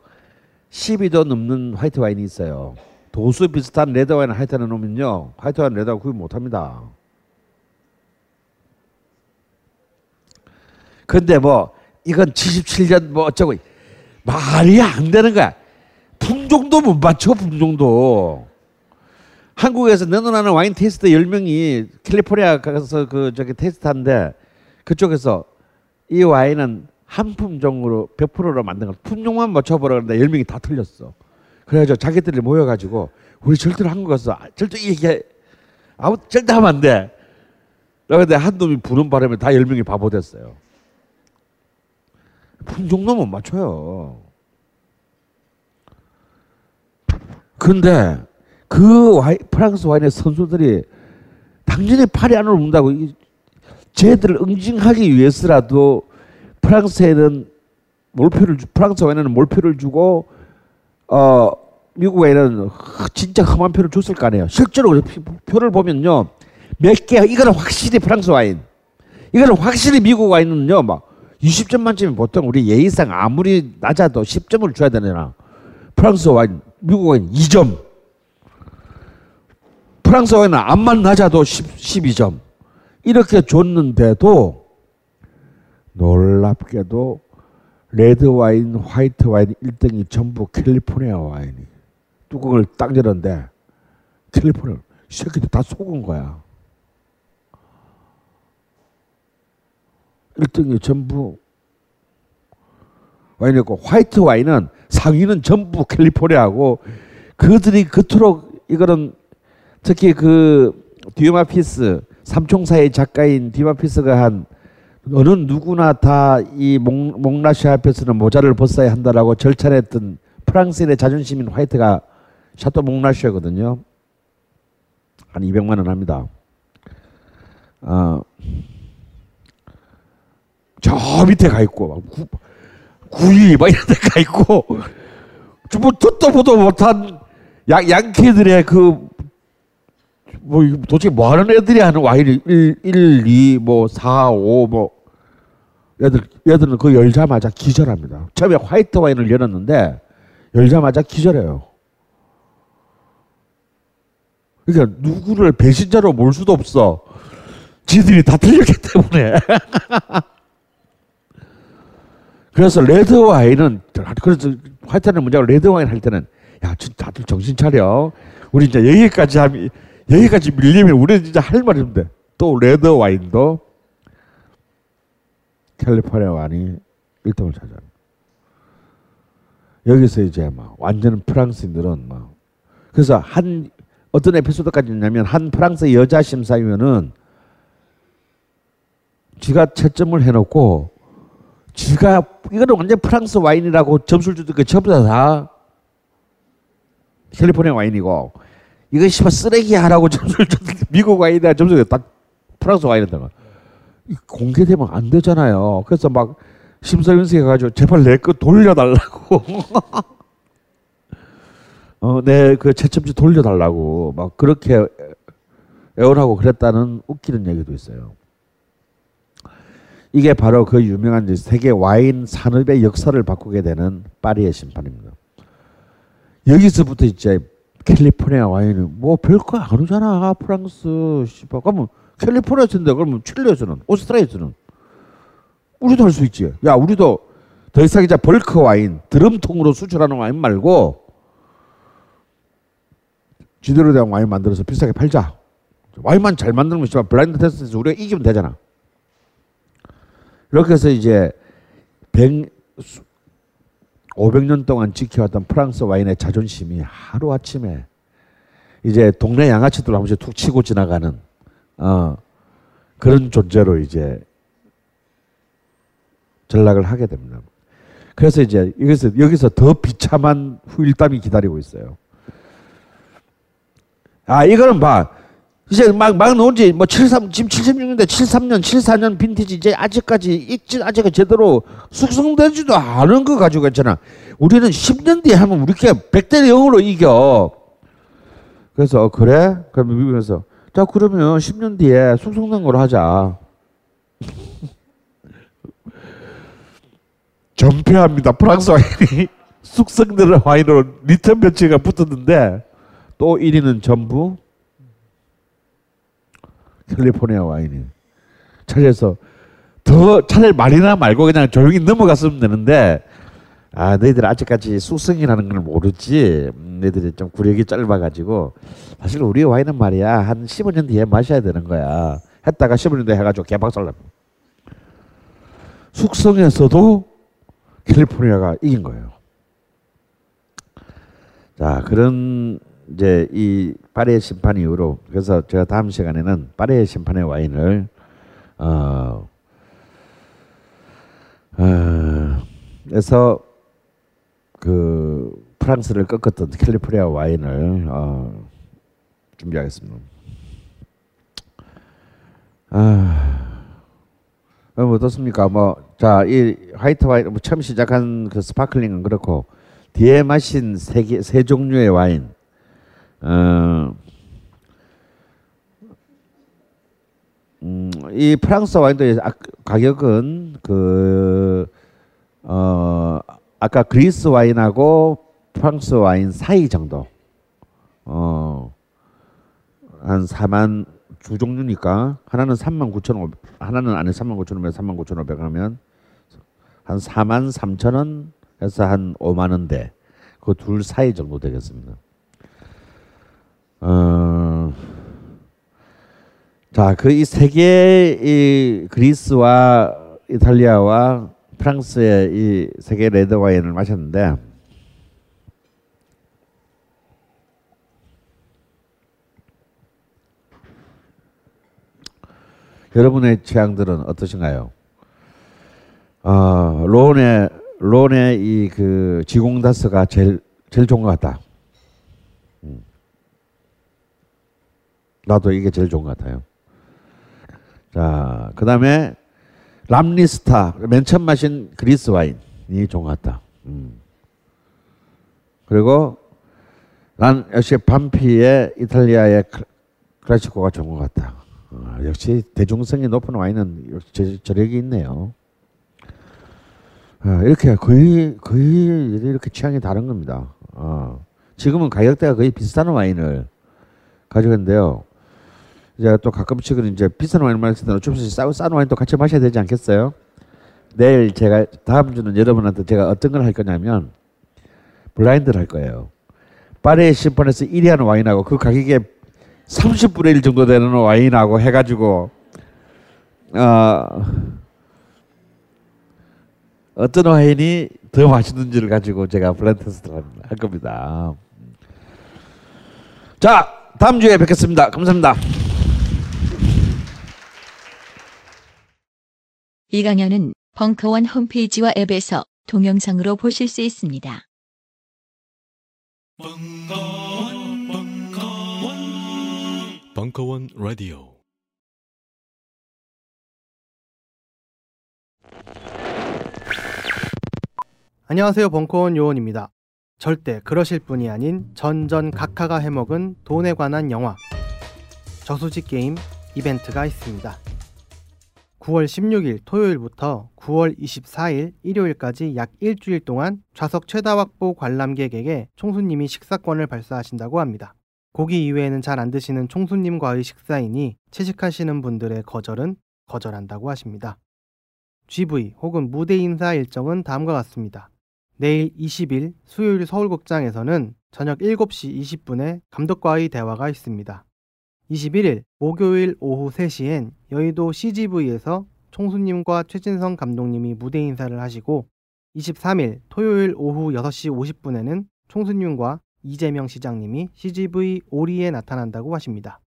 12도 넘는 화이트 와인이 있어요. 도수 비슷한 레드 와인 화이트 와인 놓으면요 화이트 와인 레드 와인 구분 못합니다. 근데 뭐 이건 77년 뭐 어쩌고 말이 안 되는 거야. 품종도 못 맞춰 품종도. 한국에서 내놓는 와인 테스트 10명이 캘리포니아 가서 그 저기 테스트하는데 그쪽에서 이 와인은 한 품종으로 100%로 만든 거 품종만 맞춰보라 그러는데 10명이 다 틀렸어. 그래가지고 자기들이 모여가지고 우리 절대로 한국에서 아, 절대 이게 아무 절대 하면 안 돼. 그런데 한 놈이 부는 바람에 다 10명이 바보 됐어요. 품종도 못 맞춰요. 근데 그그 와이, 프랑스 와인의 선수들이 당연히 팔이 안으로 문다고 이- 쟤들을 응징하기 위해서라도 프랑스에는 몰표를 주- 프랑스 와인에는 몰표를 주고 어 미국 와인은 흑- 진짜 험한 표를 줬을 거 아니에요. 실제로 표를 보면요 몇 개 이거는 확실히 프랑스 와인, 이거는 확실히 미국 와인은요 막 20점 만점이 보통 우리 예의상 아무리 낮아도 10점을 줘야 되잖아. 프랑스 와인, 미국 와인 2점. 프랑스 와인은 암만 낮아도 10, 12점. 이렇게 줬는데도 놀랍게도 레드 와인, 화이트 와인 1등이 전부 캘리포니아 와인이 뚜껑을 딱 열었는데 캘리포니아 이 새끼들 다 속은 거야. 1등이 전부 와인이었고 화이트 와인은 상위는 전부 캘리포니아고 그들이 그토록 이거는 특히 그 뒤마 피스 삼총사의 작가인 뒤마 피스가 한 어느 누구나 다 이 몽라셰 앞에서는 모자를 벗어야 한다라고 절찬했던 프랑스인의 자존심인 화이트가 샤또 몽라셰거든요. 한 200만 원 합니다. 어, 저 밑에 가 있고 막 구, 구이 막 이런 데 가 있고 뭐 듣도 보도 못한 양, 양키들의 그 뭐 도대체 뭐 하는 애들이 하는 와인이 1, 1 2, 뭐 4, 5, 뭐 얘들 얘들은 그 열자마자 기절합니다. 처음에 화이트 와인을 열었는데 열자마자 기절해요. 그러니까 누구를 배신자로 몰 수도 없어. 지들이 다 틀렸기 때문에. 그래서 레드 와인은 그래서 화이트는 문제가 레드 와인 할 때는 야, 진짜 다들 정신 차려. 우리 이제 여기까지 하면 여기까지 밀리면 우리는 진짜 할 말이 없는데 또 레드 와인도 캘리포니아 와인이 1등을 차지합니다. 여기서 이제 막 완전 프랑스인들은 막 그래서 한 어떤 에피소드까지 있냐면 한 프랑스 여자 심사위원은 지가 채점을 해놓고 지가 이거는 완전 프랑스 와인이라고 점수를 주던 그 전부 다 캘리포니아 와인이고 이거 씨발 쓰레기야 라고 점수를 줬던 미국 와인이다 점수가 다 프랑스 와인이다. 공개되면 안 되잖아요. 그래서 막 심사위원석에 가지고 제발 내 거 돌려달라고. 어, 내 그 채점지 돌려달라고 막 그렇게 애원하고 그랬다는 웃기는 얘기도 있어요. 이게 바로 그 유명한 세계 와인 산업의 역사를 바꾸게 되는 파리의 심판입니다. 여기서부터 이제 캘리포니아 와인은 뭐 별거 안 오잖아 프랑스 씨발 그러면 캘리포니아에서인데 그러면 칠레에서는 오스트리아에서는 우리도 할 수 있지. 야 우리도 더 이상 이제 벌크 와인 드럼통으로 수출하는 와인 말고 지대로 된 와인 만들어서 비싸게 팔자. 와인만 잘 만들면 씨발 블라인드 테스트에서 우리가 이기면 되잖아. 이렇게 해서 이제 100, 500년 동안 지켜왔던 프랑스 와인의 자존심이 하루 아침에 이제 동네 양아치들 한 번씩 툭 치고 지나가는 어, 그런 존재로 이제 전락을 하게 됩니다. 그래서 이제 여기서 여기서 더 비참한 후일담이 기다리고 있어요. 아 이거는 봐. 이제 막, 막 나온 지, 뭐, 73, 지금 76년대, 73년, 74년 빈티지, 이제 아직까지, 익지, 아직 제대로 숙성되지도 않은 거 가지고 있잖아. 우리는 10년 뒤에 하면 우리가 100대 0으로 이겨. 그래서, 어, 그래? 그러면 미국에서, 자, 그러면 10년 뒤에 숙성된 걸로 하자. 전패합니다. 프랑스 와인이 숙성된 와인으로 리턴 매치가 붙었는데, 또 1위는 전부 캘리포니아 와인이 차라리서 더 차라리 말이나 말고 그냥 조용히 넘어갔으면 되는데 아 너희들 아직까지 숙성이라는 걸 모르지. 음, 너희들이 좀 구력이 짧아가지고. 사실 우리 와인은 말이야 한 15년 뒤에 마셔야 되는 거야. 했다가 15년 뒤에 해가지고 개박살 납니다 숙성에서도 캘리포니아가 이긴 거예요. 자 그런 이제 이 파리의 심판 이후로 그래서 제가 다음 시간에는 파리의 심판의 와인을 어, 어 에서 그 프랑스를 꺾었던 캘리포니아 와인을 어, 준비하겠습니다. 아, 그럼 어떻습니까? 뭐, 자, 이 화이트 와인, 뭐 처음 시작한 그 스파클링은 그렇고, 뒤에 마신 세, 개, 세 종류의 와인, 어, 음, 이 프랑스 와인도 가격은 그, 어, 아까 그리스 와인하고 프랑스 와인 사이 정도. 어, 한 4만 두 종류니까 하나는 3만 9천 5 하나는 안에 3만 9천 5백 3만 9천 5백 하면 한 4만 3천 원 해서 한 5만 원대 그 둘 사이 정도 되겠습니다. 어, 자, 그 이 세 개의 이 그리스와 이탈리아와 프랑스의 이 세 개 레드 와인을 마셨는데 여러분의 취향들은 어떠신가요? 어, 론의 론의 이 그 지공다스가 제일 제일 좋은 것 같다. 나도 이게 제일 좋은 것 같아요. 자, 그 다음에 람리스타 맨 처음 마신 그리스 와인이 좋은 것 같다. 음. 그리고 난 역시 반피의 이탈리아의 클- 클라시코가 좋은 것 같다. 어, 역시 대중성이 높은 와인은 역시 저- 저력이 있네요. 어, 이렇게 거의 거의 이렇게 취향이 다른 겁니다. 어, 지금은 가격대가 거의 비슷한 와인을 가지고 있는데요. 이제 또 가끔씩은 이제 비싼 와인 마실 때는 좀 싸, 싼 와인도 같이 마셔야 되지 않겠어요? 내일 제가 다음 주는 여러분한테 제가 어떤 걸 할 거냐면 블라인드를 할 거예요. 파리의 심판에서 1위 하는 와인하고 그 가격에 30분의 1 정도 되는 와인하고 해가지고 어, 어떤 와인이 더 맛있는지를 가지고 제가 블라인드 테스트를 할 겁니다. 자, 다음 주에 뵙겠습니다. 감사합니다. 이 강연은 벙커원 홈페이지와 앱에서 동영상으로 보실 수 있습니다. 벙커원, 벙커원, 벙커원 라디오. 안녕하세요 벙커원 요원입니다. 절대 그러실 분이 아닌 전전 각하가 해먹은 돈에 관한 영화 저수지 게임 이벤트가 있습니다. 9월 16일 토요일부터 9월 24일 일요일까지 약 일주일 동안 좌석 최다 확보 관람객에게 총수님이 식사권을 발사하신다고 합니다. 고기 이외에는 잘 안 드시는 총수님과의 식사이니 채식하시는 분들의 거절은 거절한다고 하십니다. GV 혹은 무대 인사 일정은 다음과 같습니다. 내일 20일 수요일 서울극장에서는 저녁 7시 20분에 감독과의 대화가 있습니다. 21일 목요일 오후 3시엔 여의도 CGV에서 총수님과 최진성 감독님이 무대 인사를 하시고 23일 토요일 오후 6시 50분에는 총수님과 이재명 시장님이 CGV 오리에 나타난다고 하십니다.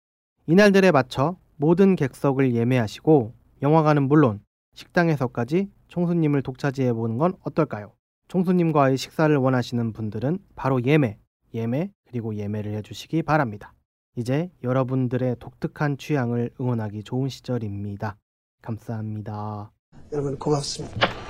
이날들에 맞춰 모든 객석을 예매하시고 영화관은 물론 식당에서까지 총수님을 독차지해 보는 건 어떨까요? 총수님과의 식사를 원하시는 분들은 바로 예매, 예매, 그리고 예매를 해주시기 바랍니다. 이제 여러분들의 독특한 취향을 응원하기 좋은 시절입니다. 감사합니다. 여러분 고맙습니다.